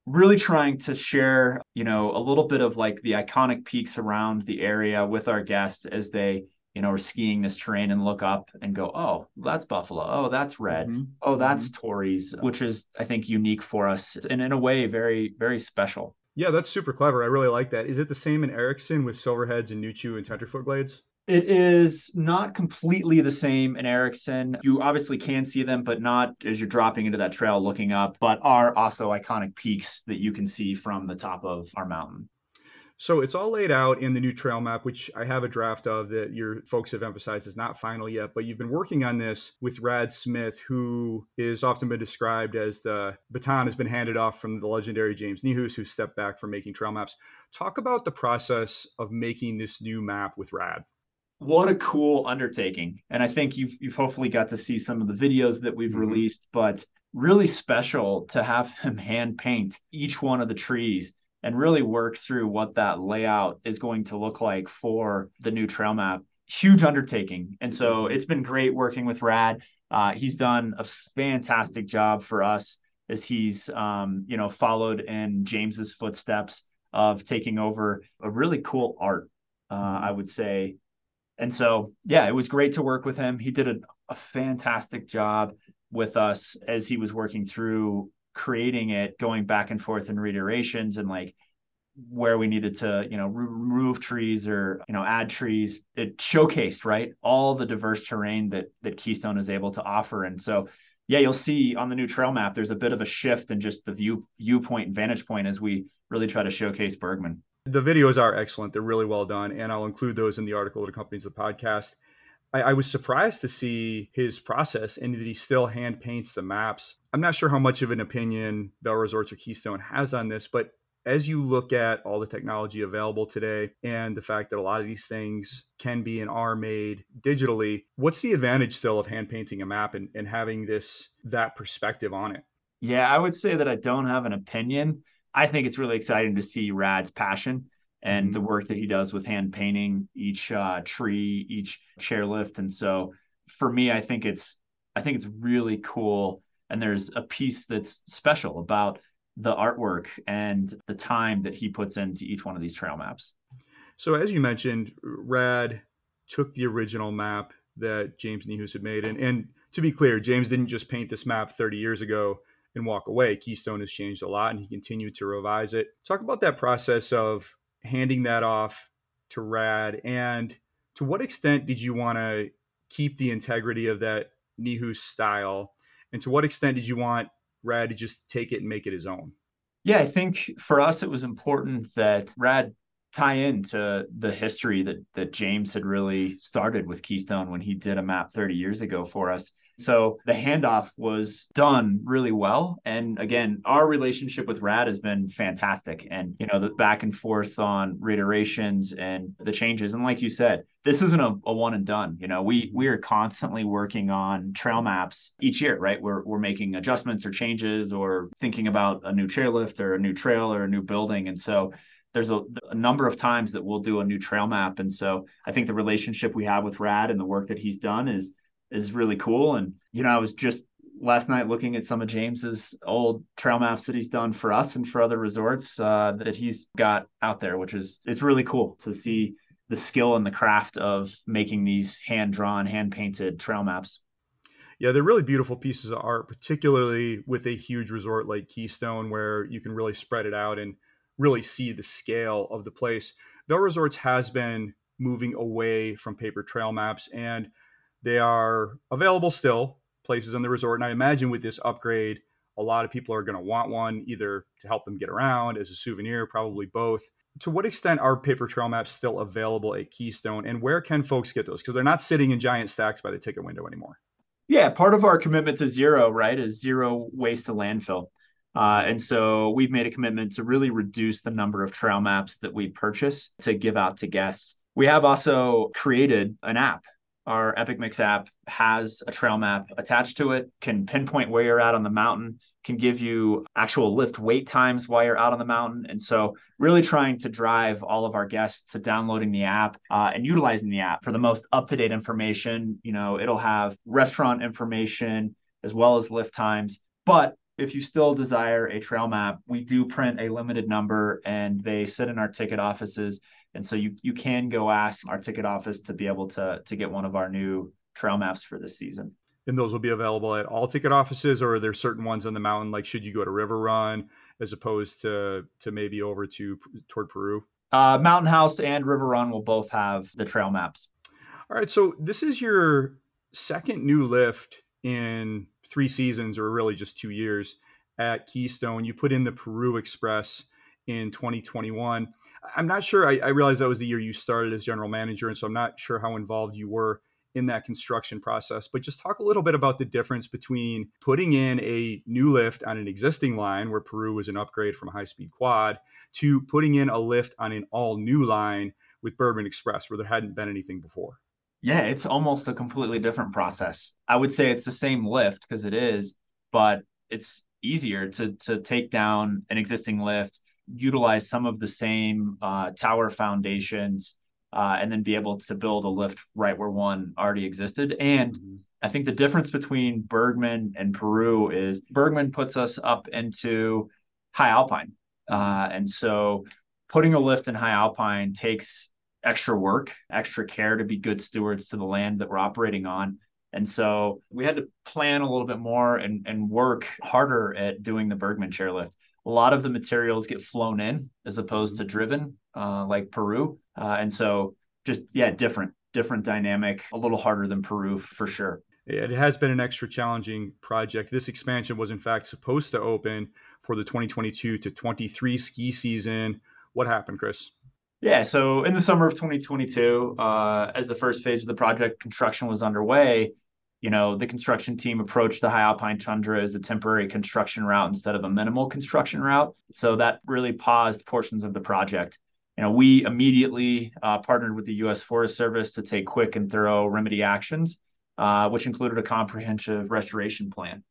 really trying to share, you know, a little bit of like the iconic peaks around the area with our guests as they you know, are skiing this terrain and look up and go, oh, that's Buffalo. Oh, that's Red. Mm-hmm. Oh, that's mm-hmm. Torrey's, which is, I think, unique for us and in a way, very, very special. Yeah, that's super clever. I really like that. Is it the same in Erickson with Silverheels and Nuchu and Tenderfoot Glades? It is not completely the same in Erickson. You obviously can see them, but not as you're dropping into that trail looking up, but are also iconic peaks that you can see from the top of our mountain. So it's all laid out in the new trail map, which I have a draft of that your folks have emphasized is not final yet. But you've been working on this with Rad Smith, who is often been described as the baton has been handed off from the legendary James Niehues, who stepped back from making trail maps. Talk about the process of making this new map with Rad. What a cool undertaking. And I think you've you've hopefully got to see some of the videos that we've mm-hmm. released, but really special to have him hand paint each one of the trees and really work through what that layout is going to look like for the new trail map. Huge undertaking. And so mm-hmm. it's been great working with Rad. Uh, he's done a fantastic job for us as he's, um, you know, followed in James's footsteps of taking over a really cool art, uh, I would say. And so, yeah, it was great to work with him. He did a, a fantastic job with us as he was working through creating it, going back and forth in reiterations and like where we needed to, you know, remove trees or, you know, add trees. It showcased, right, all the diverse terrain that that Keystone is able to offer. And so, yeah, you'll see on the new trail map, there's a bit of a shift in just the view viewpoint and vantage point as we really try to showcase Bergman. The videos are excellent. They're really well done. And I'll include those in the article that accompanies the podcast. I, I, was surprised to see his process and that he still hand paints the maps. I'm not sure how much of an opinion Vail Resorts or Keystone has on this, but as you look at all the technology available today and the fact that a lot of these things can be and are made digitally, what's the advantage still of hand painting a map and, and having this that perspective on it? Yeah, I would say that I don't have an opinion. I think it's really exciting to see Rad's passion and mm-hmm. the work that he does with hand painting each uh, tree, each chairlift. And so for me, I think it's I think it's really cool. And there's a piece that's special about the artwork and the time that he puts into each one of these trail maps. So as you mentioned, Rad took the original map that James Niehues had made. And, and to be clear, James didn't just paint this map 30 years ago and walk away. Keystone has changed a lot and he continued to revise it. Talk about that process of handing that off to Rad? And to what extent did you want to keep the integrity of that Niehues style? And to what extent did you want Rad to just take it and make it his own? Yeah, I think for us it was important that Rad tie into the history that that James had really started with Keystone when he did a map 30 years ago for us. So the handoff was done really well. And again, our relationship with Rad has been fantastic. And, you know, the back and forth on reiterations and the changes. And like you said, this isn't a, a, one and done. You know, we we are constantly working on trail maps each year, right? We're we're making adjustments or changes or thinking about a new chairlift or a new trail or a new building. And so there's a, a, number of times that we'll do a new trail map. And so I think the relationship we have with Rad and the work that he's done is is really cool. And, you know, I was just last night looking at some of James's old trail maps that he's done for us and for other resorts uh, that he's got out there, which is it's really cool to see the skill and the craft of making these hand drawn, hand painted trail maps. Yeah, they're really beautiful pieces of art, particularly with a huge resort like Keystone, where you can really spread it out and really see the scale of the place. Vail Resorts has been moving away from paper trail maps and they are available still, places on the resort. And I imagine with this upgrade, a lot of people are going to want one either to help them get around as a souvenir, probably both. To what extent are paper trail maps still available at Keystone and where can folks get those? Because they're not sitting in giant stacks by the ticket window anymore. Yeah, part of our commitment to zero, right, is zero waste to landfill. Uh, and so we've made a commitment to really reduce the number of trail maps that we purchase to give out to guests. We have also created an app. Our EpicMix app has a trail map attached to it, can pinpoint where you're at on the mountain, can give you actual lift wait times while you're out on the mountain. And so, really trying to drive all of our guests to downloading the app uh, and utilizing the app for the most up to date information. You know, it'll have restaurant information as well as lift times. But if you still desire a trail map, we do print a limited number and they sit in our ticket offices. And so you you can go ask our ticket office to be able to to get one of our new trail maps for this season. And those will be available at all ticket offices, or are there certain ones on the mountain? Like, should you go to River Run as opposed to to maybe over to toward Peru? Uh, Mountain House and River Run will both have the trail maps. All right, so this is your second new lift in three seasons or really just two years at Keystone. You put in the Peru Express in 2021. I'm not sure. I, I realize that was the year you started as general manager, and so I'm not sure how involved you were in that construction process. But just talk a little bit about the difference between putting in a new lift on an existing line where Peru was an upgrade from a high speed quad to putting in a lift on an all new line with Bergman Express where there hadn't been anything before. Yeah, it's almost a completely different process. I would say it's the same lift because it is, but it's easier to to take down an existing lift, utilize some of the same uh, tower foundations, uh, and then be able to build a lift right where one already existed. And mm-hmm. I think the difference between Bergman and Peru is Bergman puts us up into high alpine, uh, and so putting a lift in high alpine takes extra work, extra care to be good stewards to the land that we're operating on. And so we had to plan a little bit more and, and work harder at doing the Bergman chairlift. A lot of the materials get flown in as opposed to driven, uh, like Peru. Uh, and so just, yeah, different, different dynamic, a little harder than Peru for sure. It has been an extra challenging project. This expansion was, in fact, supposed to open for the 2022 to 23 ski season. What happened, Chris? Yeah, so in the summer of 2022, uh, as the first phase of the project construction was underway, you know, the construction team approached the High Alpine Tundra as a temporary construction route instead of a minimal construction route. So that really paused portions of the project. You know, we immediately uh, partnered with the U.S. Forest Service to take quick and thorough remedy actions, uh, which included a comprehensive restoration plan.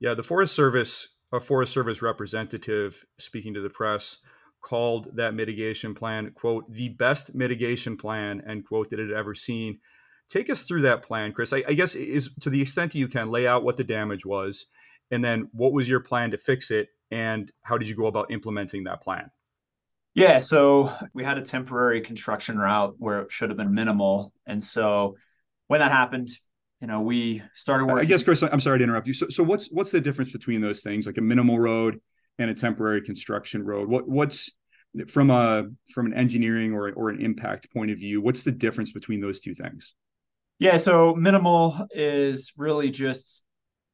Yeah, the Forest Service, a Forest Service representative speaking to the press, called that mitigation plan, quote, the best mitigation plan, end quote, that it had ever seen. Take us through that plan, Chris. I, I guess is to the extent that you can lay out what the damage was, and then what was your plan to fix it, and how did you go about implementing that plan? Yeah, so we had a temporary construction route where it should have been minimal, and so when that happened, you know, we started working. I guess, Chris, I'm sorry to interrupt you. So, so what's what's the difference between those things, like a minimal road and a temporary construction road. What what's from a from an engineering or or an impact point of view? What's the difference between those two things? Yeah, so minimal is really just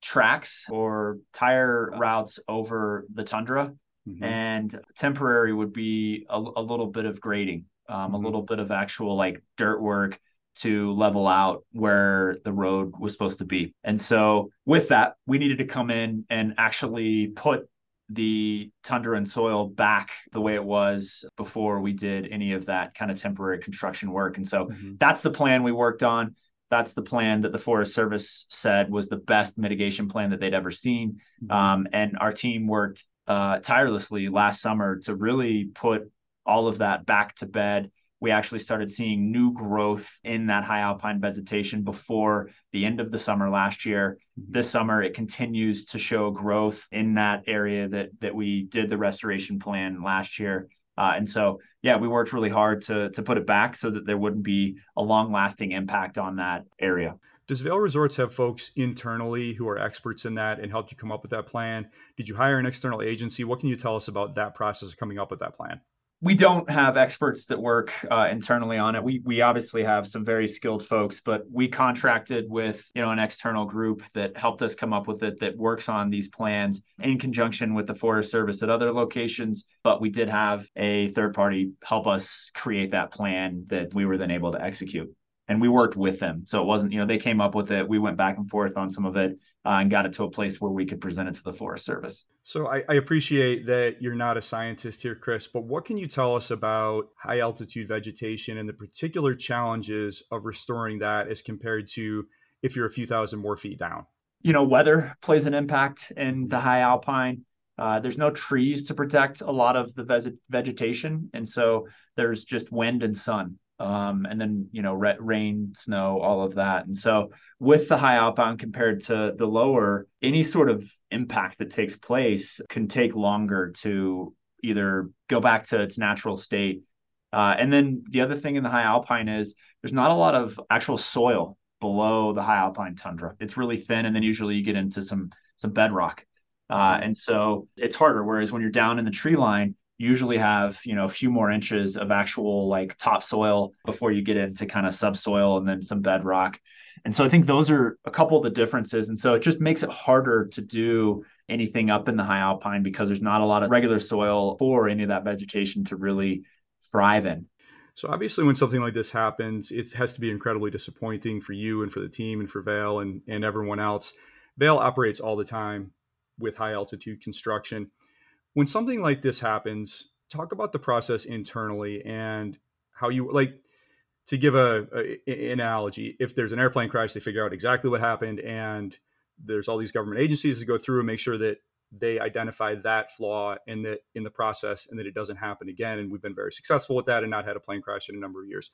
tracks or tire routes over the tundra, mm-hmm. and temporary would be a, a, little bit of grading, um, mm-hmm. a little bit of actual like dirt work to level out where the road was supposed to be. And so with that, we needed to come in and actually put the tundra and soil back the way it was before we did any of that kind of temporary construction work. And so mm-hmm. that's the plan we worked on. That's the plan that the Forest Service said was the best mitigation plan that they'd ever seen. Mm-hmm. Um, and our team worked uh, tirelessly last summer to really put all of that back to bed we actually started seeing new growth in that high alpine vegetation before the end of the summer last year. Mm-hmm. This summer, it continues to show growth in that area that that we did the restoration plan last year. Uh, and so, yeah, we worked really hard to to put it back so that there wouldn't be a long lasting impact on that area. Does Vail Resorts have folks internally who are experts in that and helped you come up with that plan? Did you hire an external agency? What can you tell us about that process of coming up with that plan? We don't have experts that work uh, internally on it. We we obviously have some very skilled folks, but we contracted with you know an external group that helped us come up with it that works on these plans in conjunction with the Forest Service at other locations. But we did have a third party help us create that plan that we were then able to execute and we worked with them. So it wasn't, you know, they came up with it. We went back and forth on some of it uh, and got it to a place where we could present it to the Forest Service. So I, I, appreciate that you're not a scientist here, Chris, but what can you tell us about high altitude vegetation and the particular challenges of restoring that as compared to if you're a few thousand more feet down? You know, weather plays an impact in the high alpine. Uh, there's no trees to protect a lot of the vegetation. And so there's just wind and sun um, and then you know re- rain, snow, all of that. And so with the high alpine compared to the lower, any sort of impact that takes place can take longer to either go back to its natural state. Uh, and then the other thing in the high alpine is there's not a lot of actual soil below the high alpine tundra. It's really thin, and then usually you get into some some bedrock. Uh, and so it's harder. Whereas when you're down in the tree line, usually have you know a few more inches of actual like topsoil before you get into kind of subsoil and then some bedrock. And so i think those are a couple of the differences. And so it just makes it harder to do anything up in the high alpine because there's not a lot of regular soil for any of that vegetation to really thrive in. So obviously when something like this happens it has to be incredibly disappointing for you and for the team and for Vail and, and everyone else. Vail operates all the time with high altitude construction when something like this happens, talk about the process internally and how you like to give a, a, an analogy. If there's an airplane crash, they figure out exactly what happened, and there's all these government agencies to go through and make sure that they identify that flaw in the in the process and that it doesn't happen again. And we've been very successful with that and not had a plane crash in a number of years.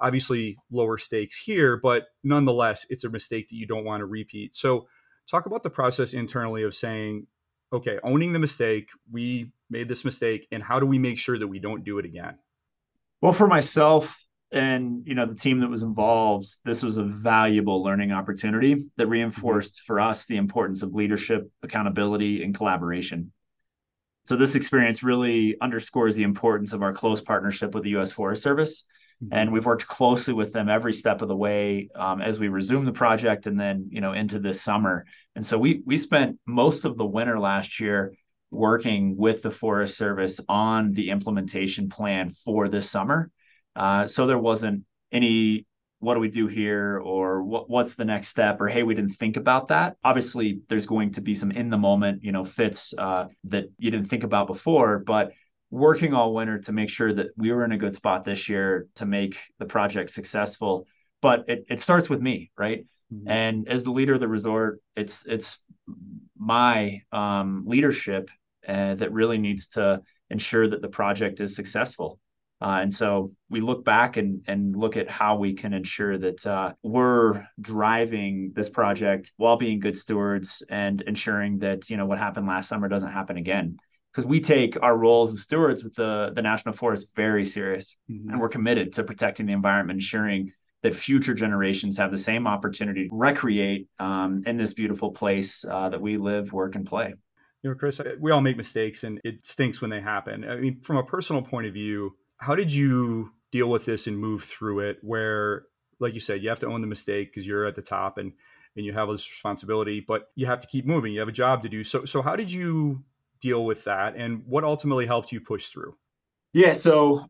Obviously, lower stakes here, but nonetheless, it's a mistake that you don't want to repeat. So, talk about the process internally of saying okay, owning the mistake, we made this mistake, and how do we make sure that we don't do it again? Well, for myself and you know the team that was involved, this was a valuable learning opportunity that mm-hmm. reinforced for us the importance of leadership, accountability, and collaboration. So this experience really underscores the importance of our close partnership with the U.S. Forest Service and we've worked closely with them every step of the way um, as we resume the project and then you know into this summer. And so we we spent most of the winter last year working with the forest service on the implementation plan for this summer. Uh, so there wasn't any what do we do here or what, what's the next step or hey we didn't think about that. Obviously there's going to be some in the moment you know fits uh, that you didn't think about before but working all winter to make sure that we were in a good spot this year to make the project successful. But it, it starts with me, right? Mm-hmm. And as the leader of the resort, it's it's my um, leadership uh, that really needs to ensure that the project is successful. Uh, and so we look back and, and look at how we can ensure that uh, we're driving this project while being good stewards and ensuring that you know what happened last summer doesn't happen again because we take our roles as stewards with the, the national forest very serious mm-hmm. and we're committed to protecting the environment ensuring that future generations have the same opportunity to recreate um, in this beautiful place uh, that we live work and play. You know chris we all make mistakes and it stinks when they happen. I mean from a personal point of view how did you deal with this and move through it where like you said you have to own the mistake because you're at the top and and you have this responsibility but you have to keep moving. You have a job to do. So so how did you deal with that and what ultimately helped you push through? Yeah, so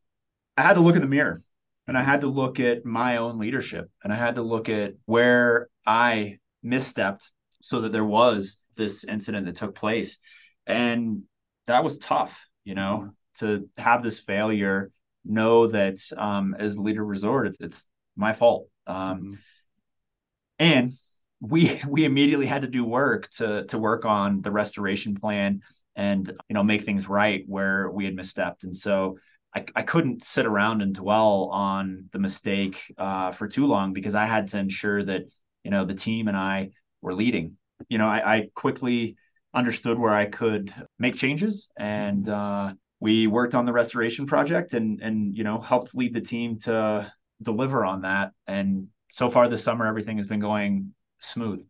I had to look in the mirror And I had to look at my own leadership and I had to look at where I misstepped so that there was this incident that took place. And that was tough, you know, to have this failure, know that um, as leader resort, it's, it's my fault. Um, mm-hmm. And we we immediately had to do work to to work on the restoration plan and you know make things right where we had misstepped. And so I, I couldn't sit around and dwell on the mistake uh, for too long because I had to ensure that you know the team and I were leading. You know, I, I quickly understood where I could make changes, and uh, we worked on the restoration project, and and you know helped lead the team to deliver on that. And so far this summer, everything has been going smooth.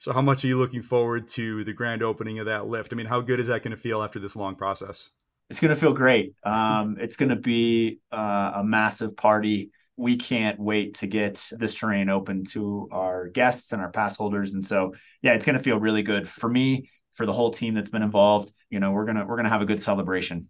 So, how much are you looking forward to the grand opening of that lift? I mean, how good is that going to feel after this long process? It's going to feel great. Um, it's going to be uh, a massive party. We can't wait to get this terrain open to our guests and our pass holders. And so, yeah, it's going to feel really good for me, for the whole team that's been involved. You know, we're gonna we're gonna have a good celebration.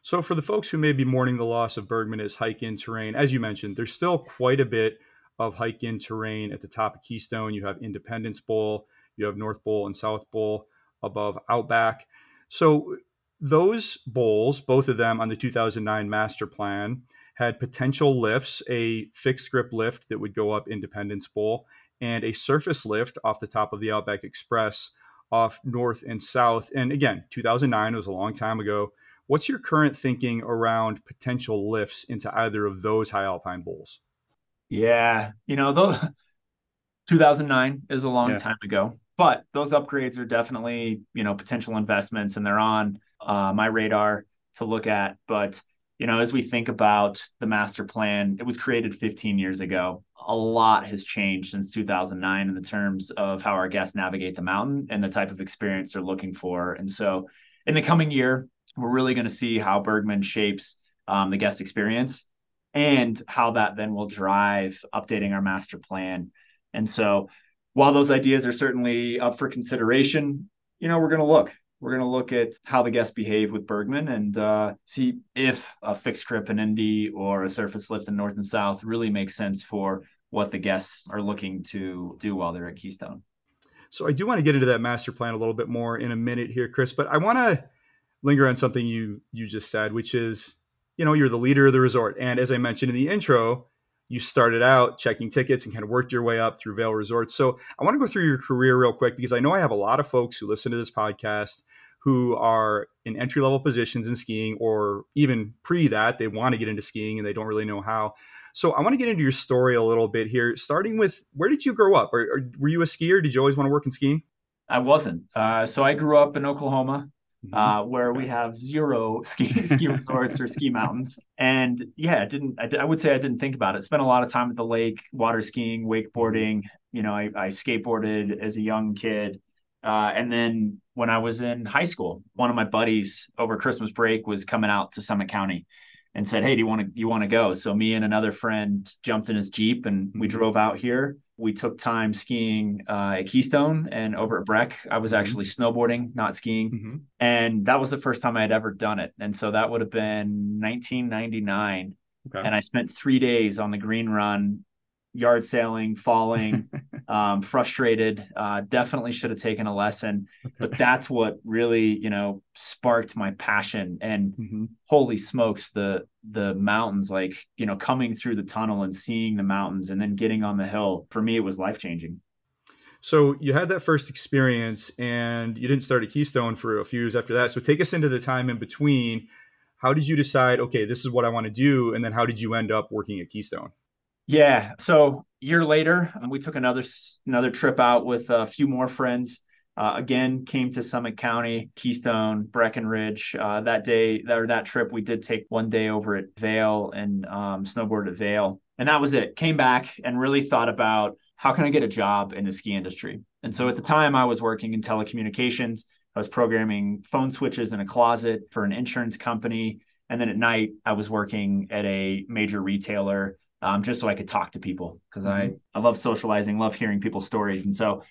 So, for the folks who may be mourning the loss of Bergman as hike in terrain, as you mentioned, there's still quite a bit of hike in terrain at the top of Keystone. You have Independence Bowl, you have North Bowl and South Bowl above Outback. So those bowls, both of them on the 2009 master plan, had potential lifts, a fixed grip lift that would go up Independence Bowl, and a surface lift off the top of the Outback Express off North and South. And again, 2009 was a long time ago. What's your current thinking around potential lifts into either of those high alpine bowls? Yeah, you know, though 2009 is a long yeah. time ago, but those upgrades are definitely, you know, potential investments and they're on uh, my radar to look at. But, you know, as we think about the master plan, it was created 15 years ago. A lot has changed since 2009 in the terms of how our guests navigate the mountain and the type of experience they're looking for. And so in the coming year, we're really going to see how Bergman shapes um, the guest experience and how that then will drive updating our master plan. And so while those ideas are certainly up for consideration, you know, we're going to look. We're going to look at how the guests behave with Bergman and uh, see if a fixed grip in Indy or a surface lift in North and South really makes sense for what the guests are looking to do while they're at Keystone. So I do want to get into that master plan a little bit more in a minute here, Chris, but I want to linger on something you you just said, which is you know, you're the leader of the resort. And as I mentioned in the intro, you started out checking tickets and kind of worked your way up through Vail Resorts. So I want to go through your career real quick because I know I have a lot of folks who listen to this podcast who are in entry level positions in skiing or even pre that they want to get into skiing and they don't really know how. So I want to get into your story a little bit here, starting with where did you grow up? Or, or were you a skier? Did you always want to work in skiing? I wasn't. Uh, so I grew up in Oklahoma. Uh, where we have zero ski ski resorts or ski mountains. And yeah, I didn't. I, I, would say I didn't think about it. Spent a lot of time at the lake, water skiing, wakeboarding. You know, I, I skateboarded as a young kid, uh, and then when I was in high school, one of my buddies over Christmas break was coming out to Summit County, and said, "Hey, do you want to you want to go?" So me and another friend jumped in his jeep and we mm-hmm. drove out here we took time skiing uh, at Keystone and over at Breck. I was mm-hmm. actually snowboarding, not skiing. Mm-hmm. And that was the first time I had ever done it. And so that would have been 1999. Okay. And I spent three days on the green run yard sailing, falling, um, frustrated. Uh, definitely should have taken a lesson, but that's what really, you know, sparked my passion. And mm-hmm. holy smokes, the the mountains, like you know, coming through the tunnel and seeing the mountains, and then getting on the hill. For me, it was life changing. So you had that first experience, and you didn't start at Keystone for a few years after that. So take us into the time in between. How did you decide? Okay, this is what I want to do, and then how did you end up working at Keystone? Yeah. So year later, um, we took another another trip out with a few more friends. Uh, again, came to Summit County, Keystone, Breckenridge. Uh, that day, or that trip, we did take one day over at Vail and um, snowboard at Vail, and that was it. Came back and really thought about how can I get a job in the ski industry. And so at the time, I was working in telecommunications. I was programming phone switches in a closet for an insurance company, and then at night, I was working at a major retailer um, just so I could talk to people because mm-hmm. I, I love socializing, love hearing people's stories. And so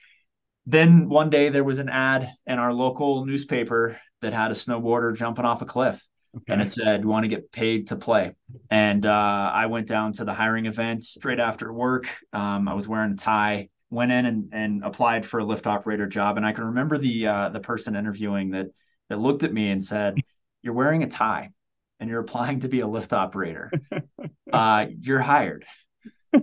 then one day there was an ad in our local newspaper that had a snowboarder jumping off a cliff. Okay. And it said, want to get paid to play." And uh, I went down to the hiring event straight after work. Um, I was wearing a tie, went in and, and applied for a lift operator job. And I can remember the uh, the person interviewing that that looked at me and said, "You're wearing a tie, and you're applying to be a lift operator. Uh, you're hired."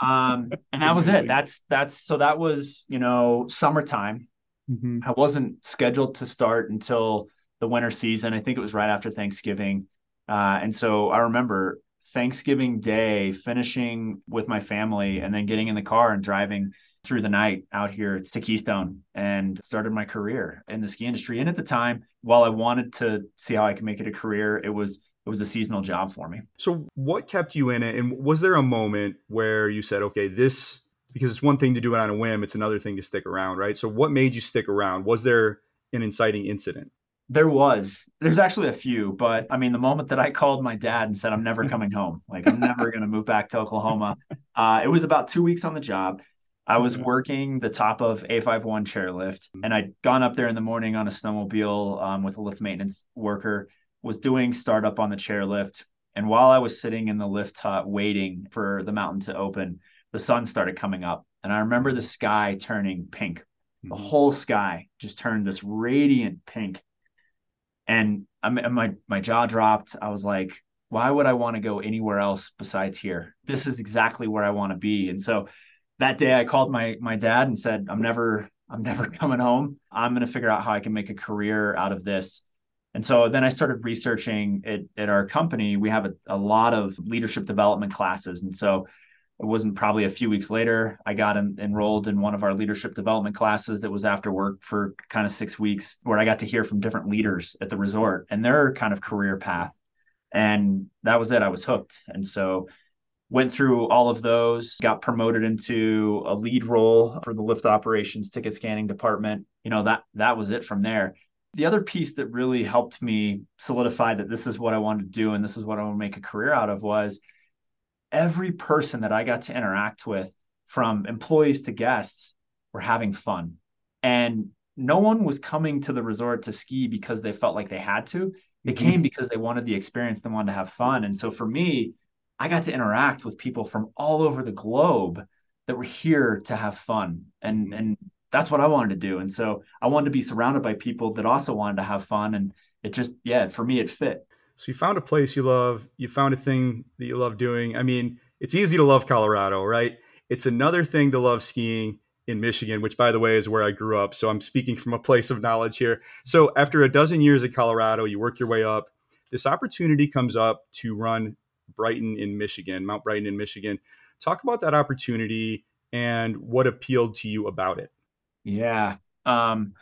um, and that was it. That's that's so that was you know summertime. Mm-hmm. I wasn't scheduled to start until the winter season. I think it was right after Thanksgiving. Uh, and so I remember Thanksgiving Day finishing with my family and then getting in the car and driving through the night out here to Keystone and started my career in the ski industry. And at the time, while I wanted to see how I could make it a career, it was it was a seasonal job for me. So what kept you in it? And was there a moment where you said, okay, this because it's one thing to do it on a whim, it's another thing to stick around, right? So what made you stick around? Was there an inciting incident? There was. There's actually a few, but I mean, the moment that I called my dad and said, I'm never coming home, like, I'm never going to move back to Oklahoma, uh, it was about two weeks on the job. I was working the top of A51 chairlift, and I'd gone up there in the morning on a snowmobile um, with a lift maintenance worker, was doing startup on the chairlift. And while I was sitting in the lift hut waiting for the mountain to open, the sun started coming up. And I remember the sky turning pink. The mm-hmm. whole sky just turned this radiant pink and I'm, my my jaw dropped. I was like, why would I want to go anywhere else besides here? This is exactly where I want to be. And so that day I called my my dad and said, I'm never I'm never coming home. I'm going to figure out how I can make a career out of this. And so then I started researching it at our company. We have a, a lot of leadership development classes. And so it wasn't probably a few weeks later i got en- enrolled in one of our leadership development classes that was after work for kind of six weeks where i got to hear from different leaders at the resort and their kind of career path and that was it i was hooked and so went through all of those got promoted into a lead role for the lift operations ticket scanning department you know that that was it from there the other piece that really helped me solidify that this is what i wanted to do and this is what i want to make a career out of was every person that I got to interact with, from employees to guests, were having fun. And no one was coming to the resort to ski because they felt like they had to. They mm-hmm. came because they wanted the experience, they wanted to have fun. And so for me, I got to interact with people from all over the globe that were here to have fun. And and that's what I wanted to do. And so I wanted to be surrounded by people that also wanted to have fun. And it just, yeah, for me, it fit. So you found a place you love, you found a thing that you love doing. I mean, it's easy to love Colorado, right? It's another thing to love skiing in Michigan, which by the way is where I grew up. So I'm speaking from a place of knowledge here. So after a dozen years at Colorado, you work your way up. This opportunity comes up to run Brighton in Michigan, Mount Brighton in Michigan. Talk about that opportunity and what appealed to you about it. Yeah. Um,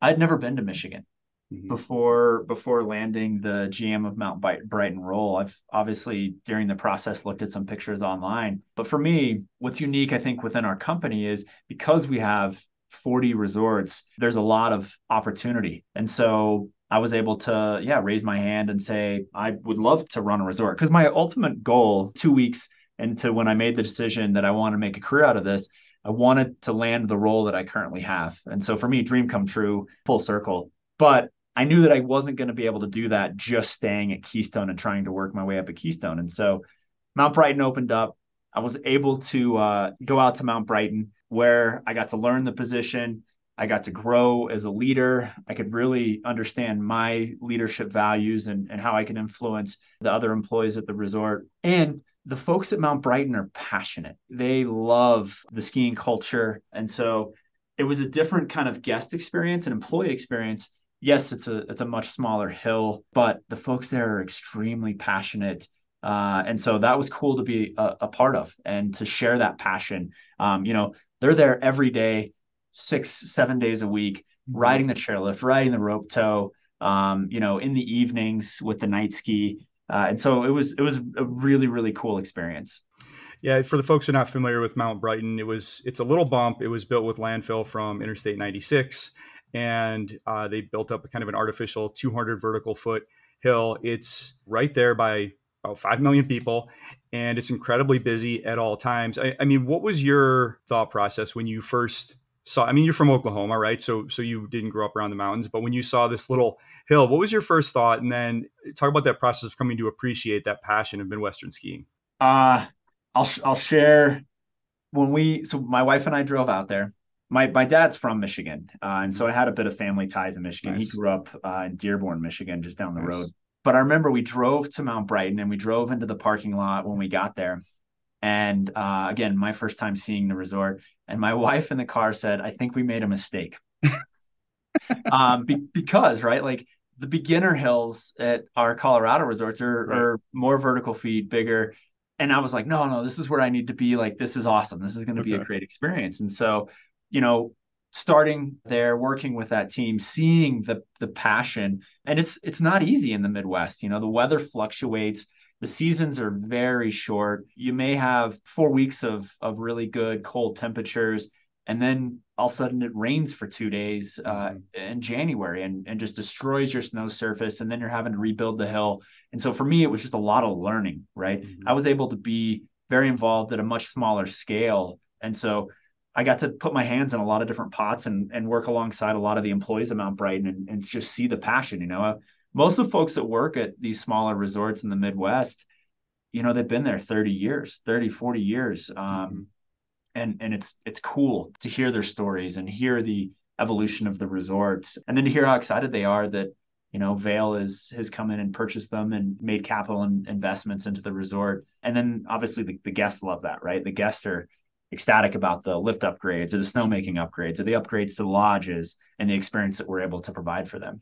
I'd never been to Michigan mm-hmm. before before landing the GM of Mount Brighton role. I've obviously during the process looked at some pictures online, but for me, what's unique I think within our company is because we have 40 resorts, there's a lot of opportunity, and so I was able to yeah raise my hand and say I would love to run a resort because my ultimate goal two weeks into when I made the decision that I want to make a career out of this. I wanted to land the role that I currently have. And so for me, dream come true, full circle. But I knew that I wasn't going to be able to do that just staying at Keystone and trying to work my way up at Keystone. And so Mount Brighton opened up. I was able to uh, go out to Mount Brighton where I got to learn the position. I got to grow as a leader. I could really understand my leadership values and, and how I can influence the other employees at the resort. And the folks at Mount Brighton are passionate. They love the skiing culture. And so it was a different kind of guest experience and employee experience yes, it's a it's a much smaller hill, but the folks there are extremely passionate. Uh, and so that was cool to be a, a part of and to share that passion. Um, you know, they're there every day, six, seven days a week, riding the chairlift, riding the rope tow, um, you know, in the evenings with the night ski. Uh, and so it was it was a really, really cool experience. Yeah, for the folks who are not familiar with Mount Brighton, it was it's a little bump. It was built with landfill from Interstate 96 and uh, they built up a kind of an artificial 200 vertical foot hill. It's right there by about 5 million people and it's incredibly busy at all times. I, I, mean, what was your thought process when you first saw I mean you're from Oklahoma, right? So so you didn't grow up around the mountains, but when you saw this little hill, what was your first thought? And then talk about that process of coming to appreciate that passion of Midwestern skiing. Uh I'll I'll share when we so my wife and I drove out there. My my dad's from Michigan, uh, and so I had a bit of family ties in Michigan. Nice. He grew up uh, in Dearborn, Michigan, just down the nice. road. But I remember we drove to Mount Brighton and we drove into the parking lot when we got there. And uh, again, my first time seeing the resort, and my wife in the car said, "I think we made a mistake." um, be- because right, like the beginner hills at our Colorado resorts are, right. are more vertical feet, bigger, and I was like, no, no, this is where I need to be. Like, this is awesome. This is going to okay. be a great experience. And so, you know, starting there, working with that team, seeing the the passion, and it's it's not easy in the Midwest. You know, the weather fluctuates. The seasons are very short. You may have four weeks of of really good cold temperatures, and then all of a sudden it rains for two days uh, mm-hmm. in January and, and just destroys your snow surface. And then you're having to rebuild the hill. And so for me, it was just a lot of learning, right? Mm-hmm. I was able to be very involved at a much smaller scale. And so I got to put my hands in a lot of different pots and, and work alongside a lot of the employees at Mount Brighton and, and just see the passion, you know, most of the folks that work at these smaller resorts in the Midwest, you know, they've been there 30 years, 30, 40 years. Um, mm-hmm. and and it's it's cool to hear their stories and hear the evolution of the resorts and then to hear how excited they are that you know Vail is has come in and purchased them and made capital and investments into the resort. And then obviously the, the guests love that right? The guests are ecstatic about the lift upgrades or the snowmaking upgrades or the upgrades to the lodges and the experience that we're able to provide for them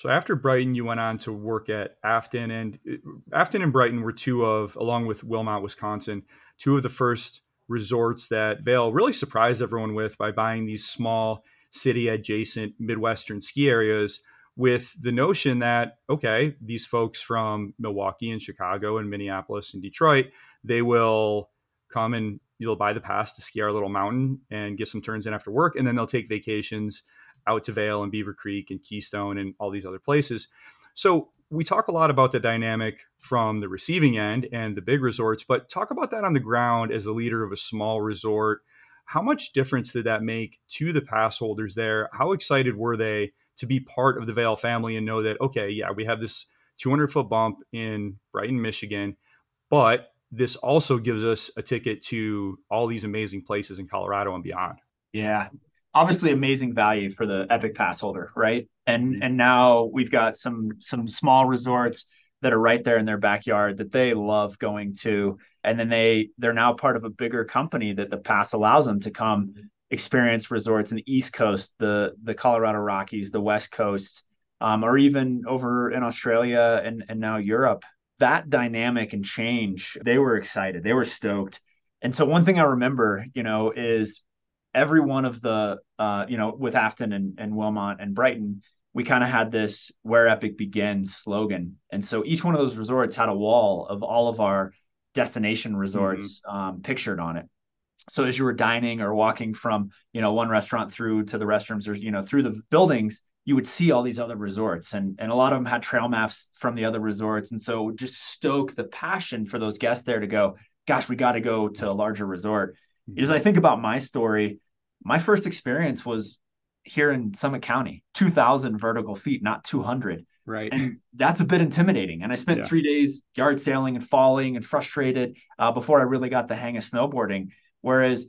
so after Brighton, you went on to work at Afton, and uh, Afton and Brighton were two of, along with Wilmot, Wisconsin, two of the first resorts that Vail really surprised everyone with by buying these small city adjacent Midwestern ski areas with the notion that, okay, these folks from Milwaukee and Chicago and Minneapolis and Detroit, they will come and you'll buy the pass to ski our little mountain and get some turns in after work. And then they'll take vacations out to Vail and Beaver Creek and Keystone and all these other places. So we talk a lot about the dynamic from the receiving end and the big resorts, but talk about that on the ground as a leader of a small resort. How much difference did that make to the pass holders there? How excited were they to be part of the Vail family and know that, okay, yeah, we have this 200 foot bump in Brighton, Michigan, but this also gives us a ticket to all these amazing places in Colorado and beyond. Yeah. Obviously amazing value for the Epic Pass holder, right? and mm-hmm. and now we've got some some small resorts that are right there in their backyard that they love going to. And then they they're now part of a bigger company that the pass allows them to come experience resorts in the east coast the the colorado rockies the west coast um, or even over in australia and and now europe. That dynamic and change they were excited. They were stoked. And so one thing i remember you know is every one of the uh, you know with afton and, and wilmot and brighton we kind of had this where epic begins slogan. And so each one of those resorts had a wall of all of our destination resorts mm-hmm. um, pictured on it. So as you were dining or walking from you know one restaurant through to the restrooms or you know through the buildings you would see all these other resorts. And and a lot of them had trail maps from the other resorts. And so just stoke the passion for those guests there to go gosh we got to go to a larger resort mm-hmm. as i think about my story my first experience was here in Summit County, 2,000 vertical feet, not 200. Right. And that's a bit intimidating. And I spent yeah. three days yard sailing and falling and frustrated uh, before I really got the hang of snowboarding. Whereas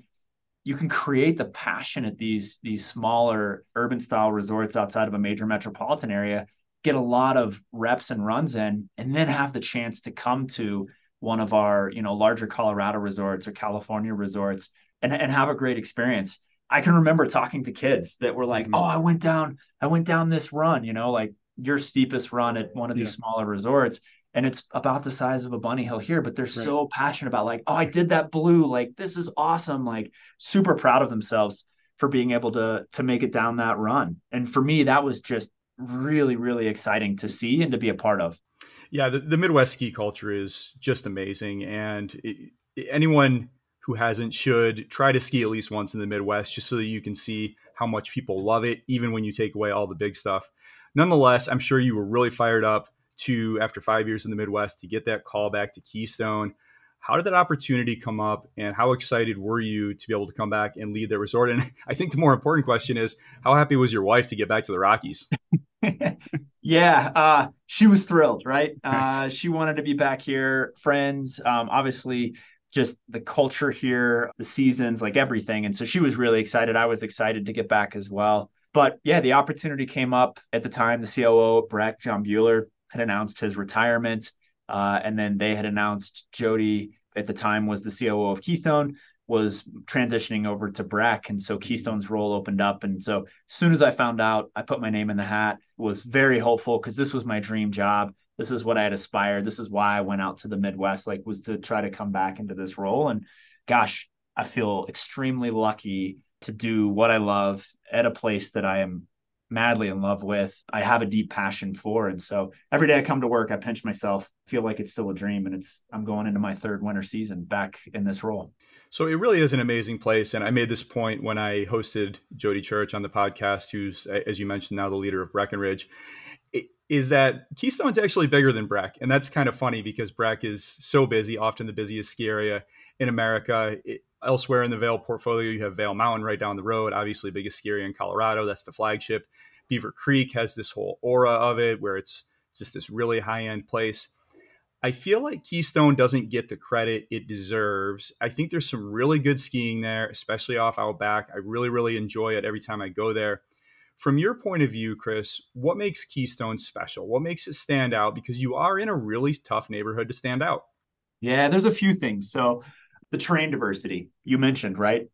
you can create the passion at these these smaller urban style resorts outside of a major metropolitan area, get a lot of reps and runs in, and then have the chance to come to one of our you know larger Colorado resorts or California resorts and, and have a great experience. I can remember talking to kids that were like, mm-hmm. "Oh, I went down, I went down this run, you know, like your steepest run at one of these yeah. smaller resorts." And it's about the size of a bunny hill here, but they're right. so passionate about like, "Oh, I did that blue, like this is awesome!" Like super proud of themselves for being able to to make it down that run. And for me, that was just really, really exciting to see and to be a part of. Yeah, the, the Midwest ski culture is just amazing, and it, anyone who hasn't should try to ski at least once in the Midwest just so that you can see how much people love it, even when you take away all the big stuff. Nonetheless, I'm sure you were really fired up to, after five years in the Midwest, to get that call back to Keystone. How did that opportunity come up, and how excited were you to be able to come back and lead the resort? And I think the more important question is, how happy was your wife to get back to the Rockies? yeah, uh, she was thrilled, right? Uh, she wanted to be back here, friends. Um, obviously, just the culture here, the seasons, like everything. And so she was really excited. I was excited to get back as well. But yeah, the opportunity came up at the time. The COO, Breck John Buhler, had announced his retirement. Uh, and then they had announced Jody at the time was the COO of Keystone was transitioning over to Breck. And so Keystone's role opened up. And so as soon as I found out, I put my name in the hat, was very hopeful because this was my dream job. This is what I had aspired. This is why I went out to the Midwest, like was to try to come back into this role. And gosh, I feel extremely lucky to do what I love at a place that I am madly in love with, I have a deep passion for. And so every day I come to work, I pinch myself, feel like it's still a dream. And it's, I'm going into my third winter season back in this role. So it really is an amazing place. And I made this point when I hosted Jody Church on the podcast, who's, as you mentioned, now the leader of Breckenridge. Is that Keystone's actually bigger than Breck. And that's kind of funny because Breck is so busy, often the busiest ski area in America. It, elsewhere in the Vail portfolio, you have Vail Mountain right down the road, obviously biggest ski area in Colorado. That's the flagship. Beaver Creek has this whole aura of it where it's just this really high end place. I feel like Keystone doesn't get the credit it deserves. I think there's some really good skiing there, especially off Outback. I really, really enjoy it every time I go there. From your point of view, Chris, what makes Keystone special? What makes it stand out? Because you are in a really tough neighborhood to stand out. Yeah, there's a few things. So the terrain diversity you mentioned, right?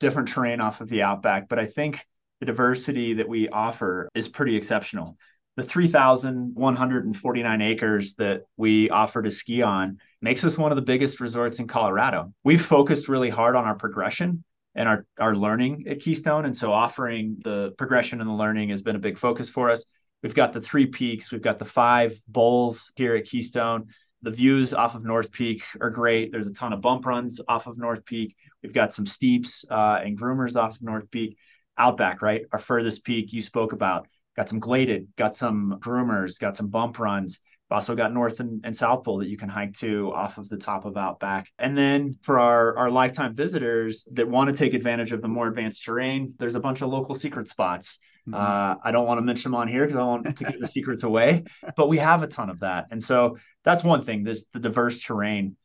Different terrain off of the Outback, but I think the diversity that we offer is pretty exceptional. The 3,149 acres that we offer to ski on makes us one of the biggest resorts in Colorado. We've focused really hard on our progression and our, our learning at Keystone. And so offering the progression and the learning has been a big focus for us. We've got the three peaks, we've got the five bowls here at Keystone. The views off of North Peak are great. There's a ton of bump runs off of North Peak. We've got some steeps uh, and groomers off of North Peak. Outback, right? Our furthest peak you spoke about. Got some gladed, got some groomers, got some bump runs. We've also got North and, and South Bowl that you can hike to off of the top of Outback. And then for our, our lifetime visitors that want to take advantage of the more advanced terrain, there's a bunch of local secret spots. Mm-hmm. Uh, I don't want to mention them on here because I want to give the secrets away, but we have a ton of that. And so that's one thing, this the diverse terrain.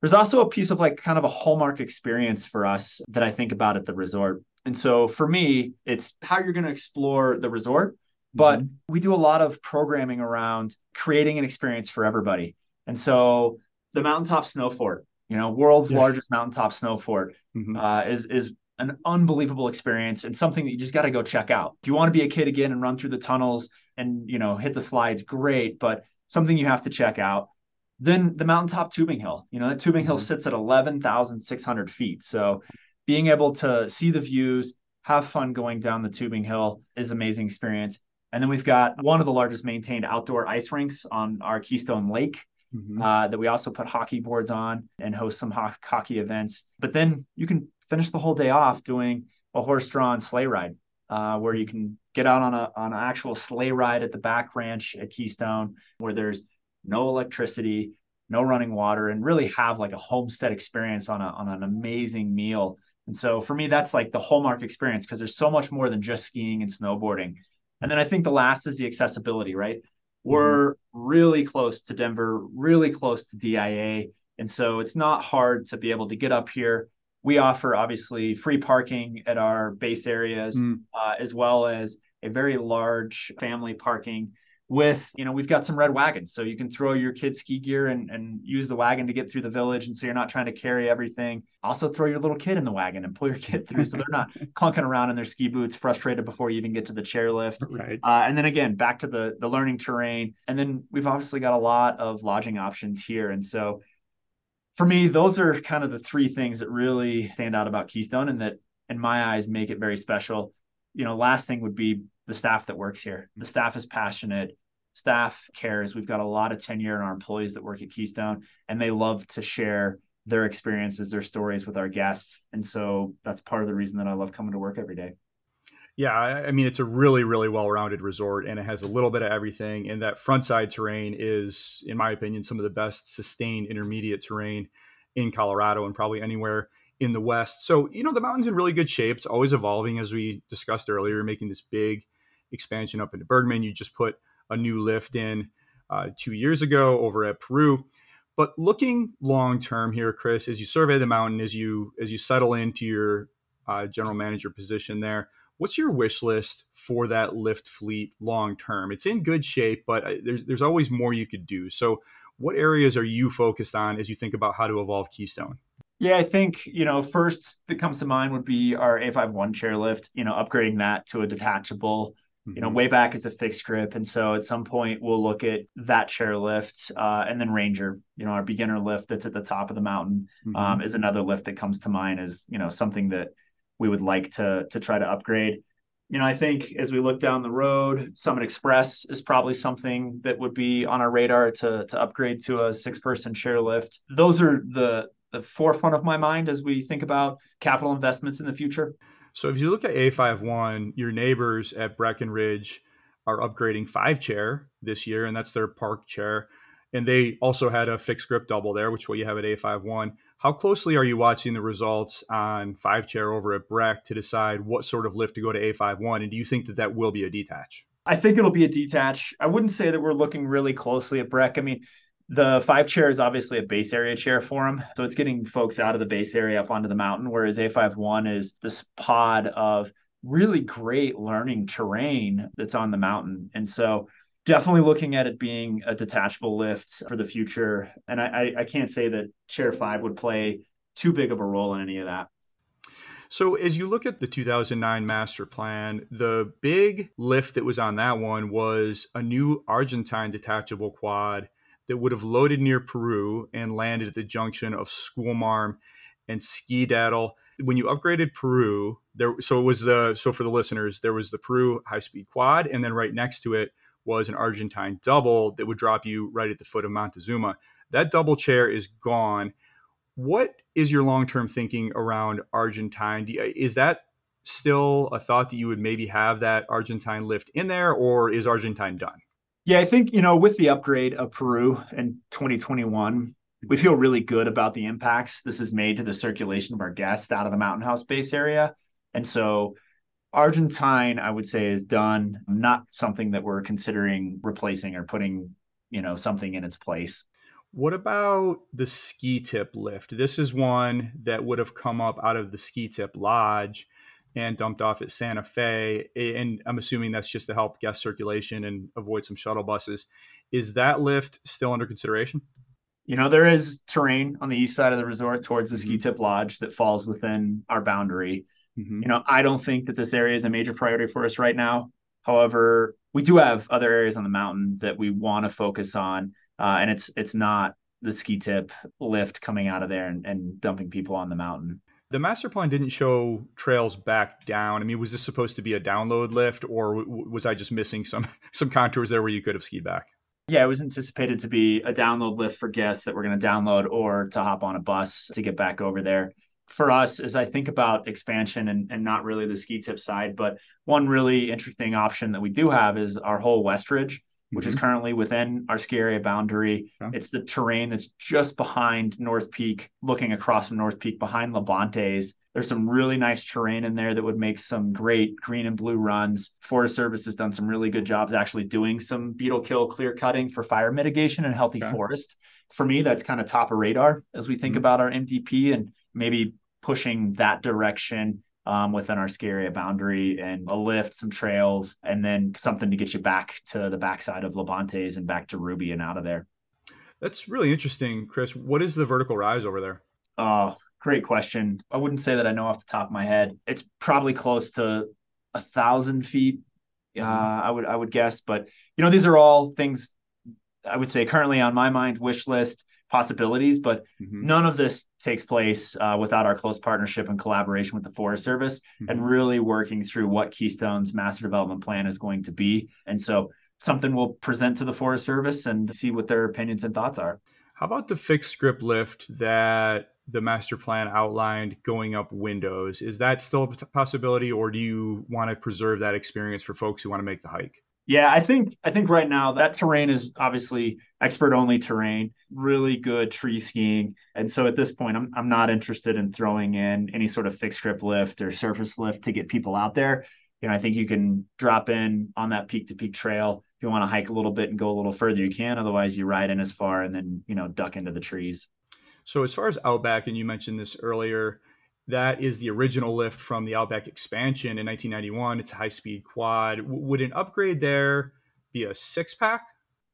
There's also a piece of like kind of a hallmark experience for us that I think about at the resort. And so for me, it's how you're going to explore the resort. But mm-hmm. we do a lot of programming around creating an experience for everybody. And so the Mountaintop Snow Fort, you know, world's yeah. largest mountaintop snow fort, mm-hmm. uh, is is an unbelievable experience and something that you just got to go check out. If you want to be a kid again and run through the tunnels and you know hit the slides, great, but something you have to check out. Then the mountaintop tubing hill, you know, that tubing mm-hmm. hill sits at 11,600 feet. So being able to see the views, have fun going down the tubing hill is amazing experience. And then we've got one of the largest maintained outdoor ice rinks on our Keystone Lake mm-hmm. uh, that we also put hockey boards on and host some ho- hockey events. But then you can finish the whole day off doing a horse-drawn sleigh ride, uh, where you can get out on a on an actual sleigh ride at the back ranch at Keystone, where there's no electricity, no running water, and really have like a homestead experience on a on an amazing meal and so for me, that's like the hallmark experience because there's so much more than just skiing and snowboarding. And then I think the last is the accessibility, right? We're mm-hmm. really close to Denver, really close to DIA. And so it's not hard to be able to get up here. We offer obviously free parking at our base areas, mm. uh, as well as a very large family parking with you know we've got some red wagons. So you can throw your kids ski gear and, and use the wagon to get through the village and so you're not trying to carry everything. Also throw your little kid in the wagon and pull your kid through so they're not clunking around in their ski boots frustrated before you even get to the chairlift. Right. Uh, and then again back to the the learning terrain. And then we've obviously got a lot of lodging options here. And so for me those are kind of the three things that really stand out about keystone and that in my eyes make it very special you know last thing would be the staff that works here the staff is passionate staff cares. We've got a lot of tenure in our employees that work at Keystone, and they love to share their experiences, their stories with our guests. And so that's part of the reason that I love coming to work every day. Yeah, I mean it's a really, really well-rounded resort, and it has a little bit of everything. And that frontside terrain is, in my opinion, some of the best sustained intermediate terrain in Colorado and probably anywhere in the West. So, you know, the mountain's in really good shape. It's always evolving, as we discussed earlier, making this big expansion up into Bergman. You just put a new lift in uh, two years ago over at Peru. But looking long term here, Chris, as you survey the mountain, as you as you settle into your uh, general manager position there, what's your wish list for that lift fleet long term? It's in good shape, but uh, there's there's always more you could do. So, what areas are you focused on as you think about how to evolve Keystone? Yeah, I think, you know, first that comes to mind would be our A51 chairlift, you know, upgrading that to a detachable you know, mm-hmm. way back is a fixed grip. And so at some point we'll look at that chair lift uh, and then Ranger, you know, our beginner lift that's at the top of the mountain mm-hmm. um, is another lift that comes to mind as, you know, something that we would like to, to try to upgrade. You know, I think as we look down the road, Summit Express is probably something that would be on our radar to, to upgrade to a six person chair lift. Those are the, the forefront of my mind as we think about capital investments in the future. So if you look at A51, your neighbors at Breckenridge are upgrading five chair this year, and that's their park chair. And they also had a fixed grip double there, which what you have at A51. How closely are you watching the results on five chair over at Breck to decide what sort of lift to go to A51? And do you think that that will be a detach? I think it'll be a detach. I wouldn't say that we're looking really closely at Breck. I mean, the five chair is obviously a base area chair for them. So it's getting folks out of the base area up onto the mountain, whereas A51 is this pod of really great learning terrain that's on the mountain. And so definitely looking at it being a detachable lift for the future. And I, I can't say that chair five would play too big of a role in any of that. So, as you look at the 2009 master plan, the big lift that was on that one was a new Argentine detachable quad that would have loaded near Peru and landed at the junction of Schoolmarm and Ski-Daddle. When you upgraded Peru, there so it was the so for the listeners, there was the Peru high speed quad, and then right next to it was an Argentine double that would drop you right at the foot of Montezuma. That double chair is gone. What is your long term thinking around Argentine? Is that still a thought that you would maybe have that Argentine lift in there, or is Argentine done? Yeah, I think, you know, with the upgrade of Peru in 2021, we feel really good about the impacts this has made to the circulation of our guests out of the Mountain House base area. And so Argentine, I would say, is done, not something that we're considering replacing or putting, you know, something in its place. What about the ski tip lift? This is one that would have come up out of the ski tip lodge and dumped off at Santa Fe. And I'm assuming that's just to help guest circulation and avoid some shuttle buses. Is that lift still under consideration? You know, there is terrain on the east side of the resort towards the ski mm-hmm. tip lodge that falls within our boundary. Mm-hmm. You know, I don't think that this area is a major priority for us right now. However, we do have other areas on the mountain that we want to focus on, uh, and it's it's not the ski tip lift coming out of there and, and dumping people on the mountain the master plan didn't show trails back down. I mean, was this supposed to be a download lift, or w- was I just missing some some contours there where you could have skied back? Yeah, it was anticipated to be a download lift for guests that were going to download or to hop on a bus to get back over there. For us, as I think about expansion and, and not really the ski tip side, but one really interesting option that we do have is our whole West Ridge which mm-hmm. is currently within our ski area boundary. Okay. It's the terrain that's just behind North Peak, looking across from North Peak behind Levantes. There's some really nice terrain in there that would make some great green and blue runs. Forest Service has done some really good jobs actually doing some beetle kill clear cutting for fire mitigation and healthy okay. forest. For me, that's kind of top of radar as we think mm-hmm. about our MDP and maybe pushing that direction um, within our ski area boundary and a lift, some trails, and then something to get you back to the backside of Levantes and back to Ruby and out of there. That's really interesting, Chris. What is the vertical rise over there? Oh, great question. I wouldn't say that I know off the top of my head. It's probably close to a thousand feet. Uh, I would I would guess, but you know these are all things I would say currently on my mind wish list possibilities, but mm-hmm. none of this takes place uh, without our close partnership and collaboration with the Forest Service mm-hmm. and really working through what Keystone's master development plan is going to be. And so something we'll present to the Forest Service and see what their opinions and thoughts are. How about the fixed grip lift that the master plan outlined going up windows? Is that still a possibility, or do you want to preserve that experience for folks who want to make the hike? Yeah, I think I think right now that terrain is obviously expert only terrain, really good tree skiing. And so at this point I'm I'm not interested in throwing in any sort of fixed grip lift or surface lift to get people out there. You know, I think you can drop in on that peak to peak trail. If you want to hike a little bit and go a little further, you can. Otherwise, you ride in as far and then, you know, duck into the trees. So as far as Outback, and you mentioned this earlier, that is the original lift from the Outback expansion in 1991. It's a high speed quad. W- would an upgrade there be a six pack?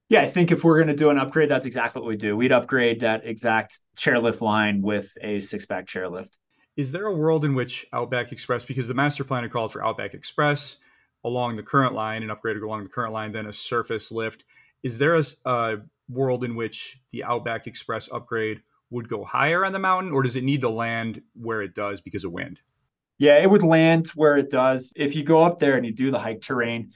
Yeah, I think if we're going to do an upgrade, that's exactly what we do. We'd upgrade that exact chairlift line with a six pack chairlift. Is there a world in which Outback Express, because the master plan called for Outback Express along the current line and upgraded along the current line, then a surface lift, is there a, a world in which the Outback Express upgrade would go higher on the mountain, or does it need to land where it does because of wind? Yeah, it would land where it does. If you go up there and you do the hike terrain,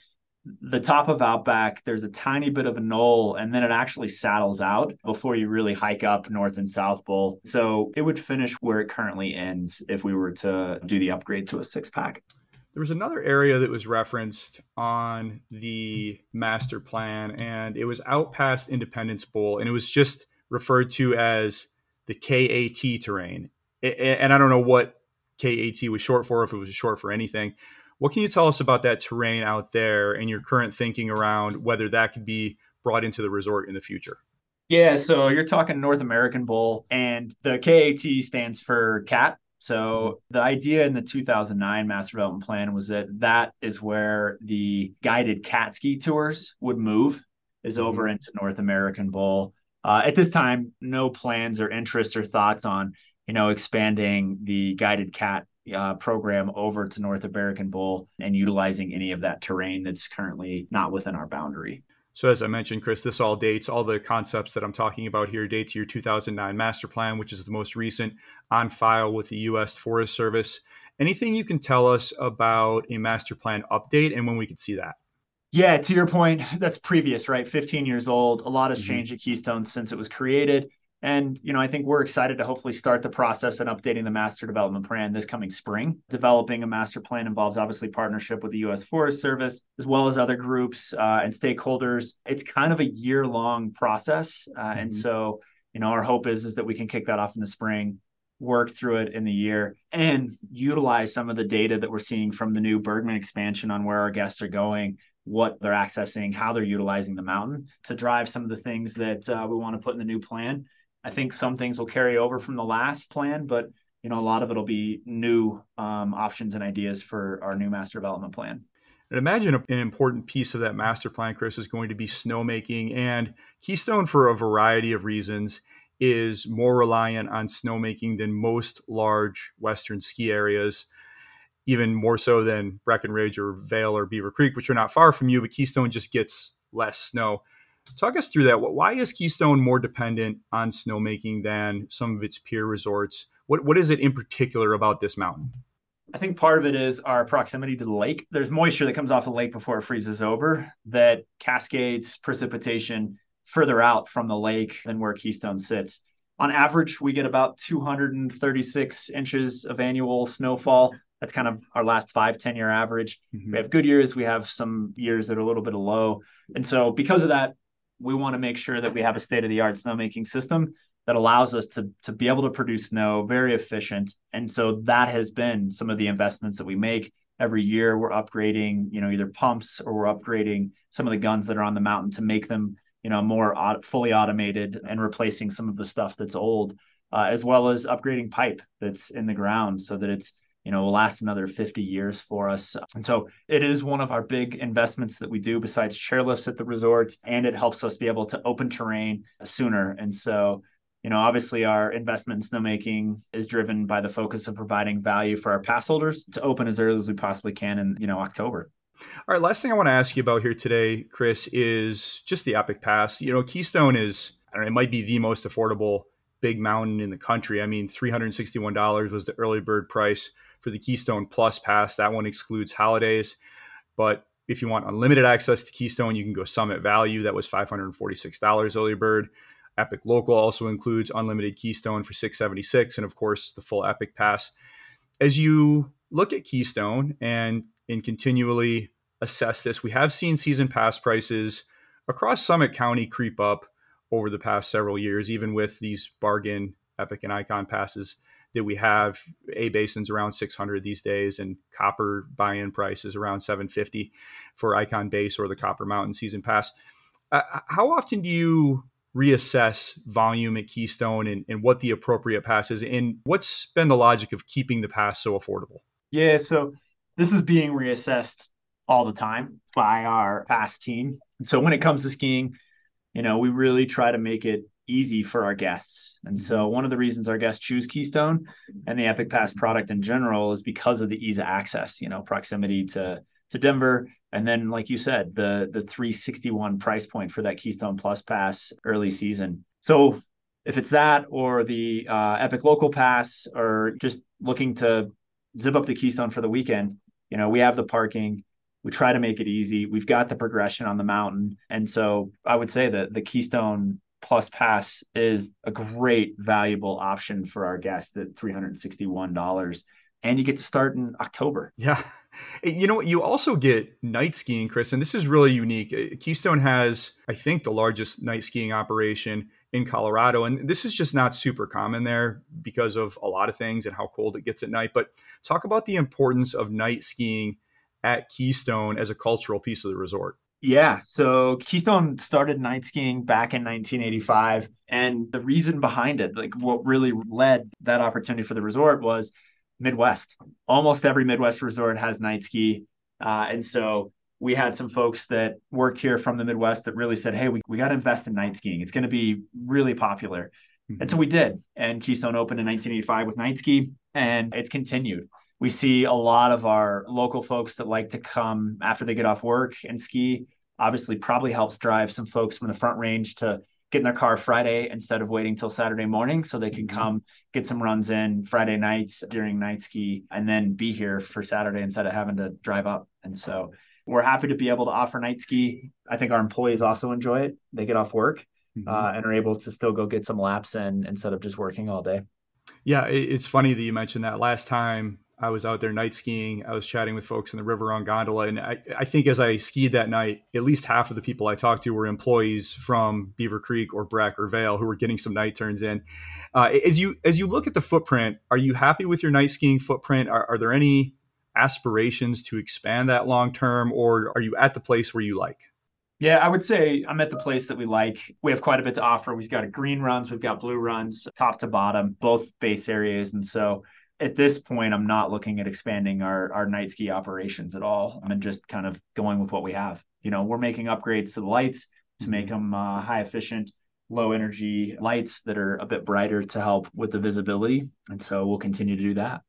the top of Outback, there's a tiny bit of a knoll, and then it actually saddles out before you really hike up North and South Bowl. So it would finish where it currently ends if we were to do the upgrade to a six pack. There was another area that was referenced on the master plan, and it was out past Independence Bowl, and it was just referred to as the KAT terrain. And I don't know what KAT was short for, if it was short for anything. What can you tell us about that terrain out there and your current thinking around whether that could be brought into the resort in the future? Yeah, so you're talking North American Bowl, and the KAT stands for CAT. So the idea in the 2009 Master Development Plan was that that is where the guided cat ski tours would move, is over mm-hmm. into North American Bowl. Uh, at this time, no plans or interest or thoughts on you know expanding the guided cat uh, program over to North American Bowl and utilizing any of that terrain that's currently not within our boundary. So, as I mentioned, Chris, this all dates, all the concepts that I'm talking about here date to your 2009 master plan, which is the most recent on file with the U.S. Forest Service. Anything you can tell us about a master plan update and when we could see that? Yeah, to your point, that's previous, right? 15 years old. A lot has mm-hmm. changed at Keystone since it was created. And, you know, I think we're excited to hopefully start the process and updating the master development plan this coming spring. Developing a master plan involves obviously partnership with the U.S. Forest Service, as well as other groups uh, and stakeholders. It's kind of a year long process. Uh, mm-hmm. And so, you know, our hope is, is that we can kick that off in the spring, work through it in the year, and utilize some of the data that we're seeing from the new Bergman expansion on where our guests are going what they're accessing, how they're utilizing the mountain to drive some of the things that uh, we want to put in the new plan. I think some things will carry over from the last plan, but you know a lot of it'll be new um, options and ideas for our new master development plan. And imagine an important piece of that master plan, Chris, is going to be snowmaking. And Keystone, for a variety of reasons, is more reliant on snowmaking than most large Western ski areas even more so than Breckenridge or Vail or Beaver Creek, which are not far from you, but Keystone just gets less snow. Talk us through that. Why is Keystone more dependent on snowmaking than some of its peer resorts? What what is it in particular about this mountain? I think part of it is our proximity to the lake. There's moisture that comes off the lake before it freezes over that cascades precipitation further out from the lake than where Keystone sits. On average, we get about 236 inches of annual snowfall that's kind of our last five, 10 year average. Mm-hmm. We have good years. We have some years that are a little bit low. And so because of that, we want to make sure that we have a state of the art snowmaking system that allows us to, to be able to produce snow very efficient. And so that has been some of the investments that we make every year. We're upgrading, you know, either pumps or we're upgrading some of the guns that are on the mountain to make them, you know, more fully automated and replacing some of the stuff that's old, uh, as well as upgrading pipe that's in the ground so that it's you know, will last another 50 years for us. And so it is one of our big investments that we do besides chairlifts at the resort, and it helps us be able to open terrain sooner. And so, you know, obviously our investment in snowmaking is driven by the focus of providing value for our pass holders to open as early as we possibly can in, you know, October. All right, last thing I want to ask you about here today, Chris, is just the Epic Pass. You know, Keystone is, I don't know, it might be the most affordable big mountain in the country. I mean, $361 was the early bird price for the Keystone Plus Pass. That one excludes holidays. But if you want unlimited access to Keystone, you can go Summit Value. That was $546 early bird. Epic Local also includes unlimited Keystone for 676 and of course the full Epic Pass. As you look at Keystone and and continually assess this. We have seen season pass prices across Summit County creep up over the past several years, even with these bargain Epic and Icon passes that we have. A Basin's around 600 these days, and Copper buy-in price is around 750 for Icon Base or the Copper Mountain Season Pass. Uh, how often do you reassess volume at Keystone and, and what the appropriate pass is, and what's been the logic of keeping the pass so affordable? Yeah, so this is being reassessed all the time by our pass team. So when it comes to skiing, you know, we really try to make it easy for our guests. And so mm-hmm. one of the reasons our guests choose Keystone and the Epic Pass product in general is because of the ease of access, you know, proximity to to Denver and then like you said, the the 361 price point for that Keystone Plus pass early season. So if it's that or the uh, Epic Local Pass or just looking to zip up to Keystone for the weekend, you know, we have the parking, we try to make it easy. We've got the progression on the mountain. And so I would say that the Keystone Plus Pass is a great, valuable option for our guests at $361. And you get to start in October. Yeah. You know what? You also get night skiing, Chris, and this is really unique. Uh, Keystone has, I think, the largest night skiing operation in Colorado. And this is just not super common there because of a lot of things and how cold it gets at night. But talk about the importance of night skiing at Keystone as a cultural piece of the resort? Yeah. So Keystone started night skiing back in 1985. And the reason behind it, like what really led that opportunity for the resort was Midwest. Almost every Midwest resort has night ski. Uh, and so we had some folks that worked here from the Midwest that really said, hey, we, we got to invest in night skiing. It's going to be really popular. Mm-hmm. And so we did. And Keystone opened in 1985 with night ski, and it's continued we see a lot of our local folks that like to come after they get off work and ski. Obviously, probably helps drive some folks from the front range to get in their car Friday instead of waiting till Saturday morning so they can mm-hmm. come get some runs in Friday nights during night ski and then be here for Saturday instead of having to drive up. And so we're happy to be able to offer night ski. I think our employees also enjoy it. They get off work mm-hmm. uh, and are able to still go get some laps in instead of just working all day. Yeah, it's funny that you mentioned that. Last time I was out there night skiing. I was chatting with folks in the River Run gondola. And I, I, think as I skied that night, at least half of the people I talked to were employees from Beaver Creek or Breck or Vail who were getting some night turns in. Uh, as you as you look at the footprint, are you happy with your night skiing footprint? Are, are there any aspirations to expand that long term, or are you at the place where you like? Yeah, I would say I'm at the place that we like. We have quite a bit to offer. We've got green runs, we've got blue runs, top to bottom, both base areas. And so at this point, I'm not looking at expanding our our night ski operations at all. I'm just kind of going with what we have. You know, we're making upgrades to the lights to make mm-hmm. them uh, high efficient, low energy lights that are a bit brighter to help with the visibility, and so we'll continue to do that.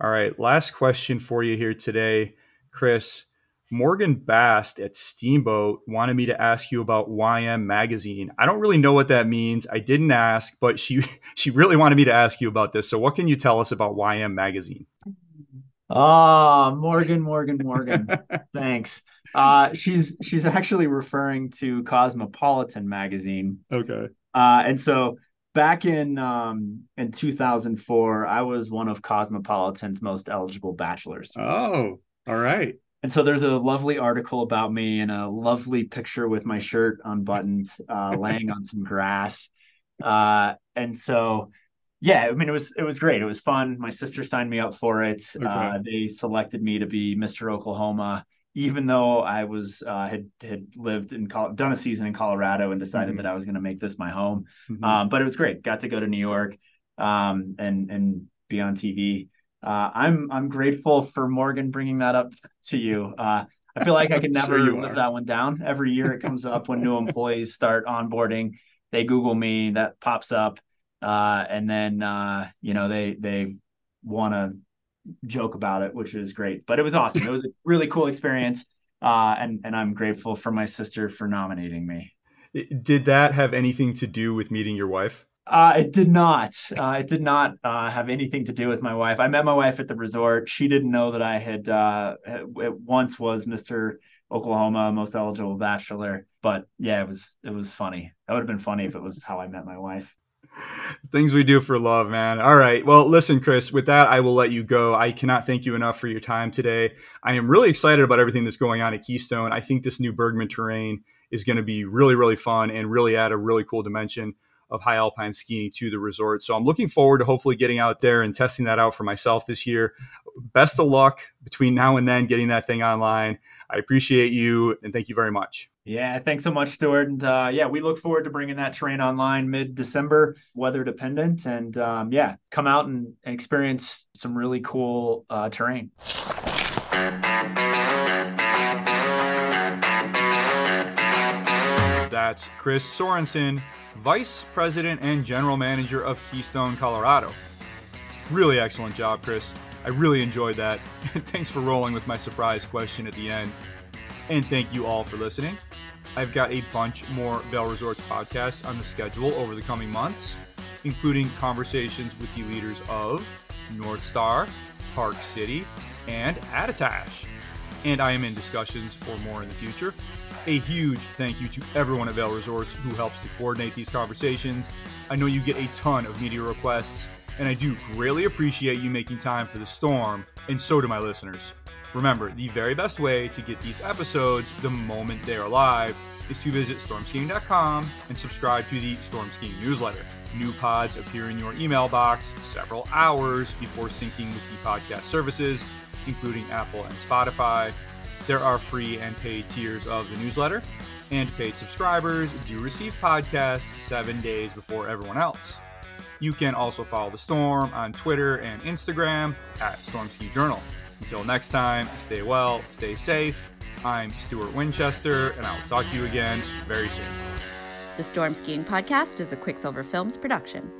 All right, last question for you here today, Chris. Morgan Bast at Steamboat wanted me to ask you about YM Magazine. I don't really know what that means. I didn't ask, but she she really wanted me to ask you about this. So, what can you tell us about YM Magazine? Ah, oh, Morgan, Morgan, Morgan. Thanks. Uh, she's she's actually referring to Cosmopolitan Magazine. Okay. Uh, and so back in um, in 2004, I was one of Cosmopolitan's most eligible bachelors. Oh, all right. And so there's a lovely article about me and a lovely picture with my shirt unbuttoned, uh, laying on some grass. Uh, and so, yeah, I mean, it was it was great. It was fun. My sister signed me up for it. Okay. Uh, they selected me to be Mr. Oklahoma, even though I was uh, had had lived in done a season in Colorado and decided mm-hmm. that I was going to make this my home. Mm-hmm. Um, but it was great. Got to go to New York um, and and be on TV uh, I'm I'm grateful for Morgan bringing that up to you. Uh, I feel like I can never sure live that one down. Every year it comes up when new employees start onboarding. They Google me, that pops up, uh, and then uh, you know they they want to joke about it, which is great. But it was awesome. It was a really cool experience, uh, and and I'm grateful for my sister for nominating me. Did that have anything to do with meeting your wife? Uh, it did not. Uh, it did not uh, have anything to do with my wife. I met my wife at the resort. She didn't know that I had uh, once was Mr. Oklahoma most eligible bachelor. But yeah, it was it was funny. That would have been funny if it was how I met my wife. Things we do for love, man. All right. Well, listen, Chris, with that, I will let you go. I cannot thank you enough for your time today. I am really excited about everything that's going on at Keystone. I think this new Bergman terrain is going to be really, really fun and really add a really cool dimension of high alpine skiing to the resort. So I'm looking forward to hopefully getting out there and testing that out for myself this year. Best of luck between now and then getting that thing online. I appreciate you and thank you very much. Yeah, thanks so much, Stuart. And uh, yeah, we look forward to bringing that train online mid December, weather dependent. And um, yeah, come out and, and, experience some really cool uh, terrain. That's Chris Sorensen, Vice President and General Manager of Keystone, Colorado. Really excellent job, Chris. I really enjoyed that. Thanks for rolling with my surprise question at the end. And thank you all for listening. I've got a bunch more Vail Resorts podcasts on the schedule over the coming months, including conversations with the leaders of Northstar, Park City, and Attitash. And I am in discussions for more in the future. A huge thank you to everyone at Vail Resorts who helps to coordinate these conversations. I know you get a ton of media requests, and I do greatly appreciate you making time for the storm, and so do my listeners. Remember, the very best way to get these episodes the moment they are live is to visit stormskiing.com and subscribe to the Storm Skiing newsletter. New pods appear in your email box several hours before syncing with the podcast services, including Apple and Spotify. There are free and paid tiers of the newsletter, and paid subscribers do receive podcasts seven days before everyone else. You can also follow the Storm on Twitter and Instagram at Storm Ski Journal. Until next time, stay well, stay safe. I'm Stuart Winchester, and I'll talk to you again very soon. The Storm Skiing Podcast is a Quicksilver Films production.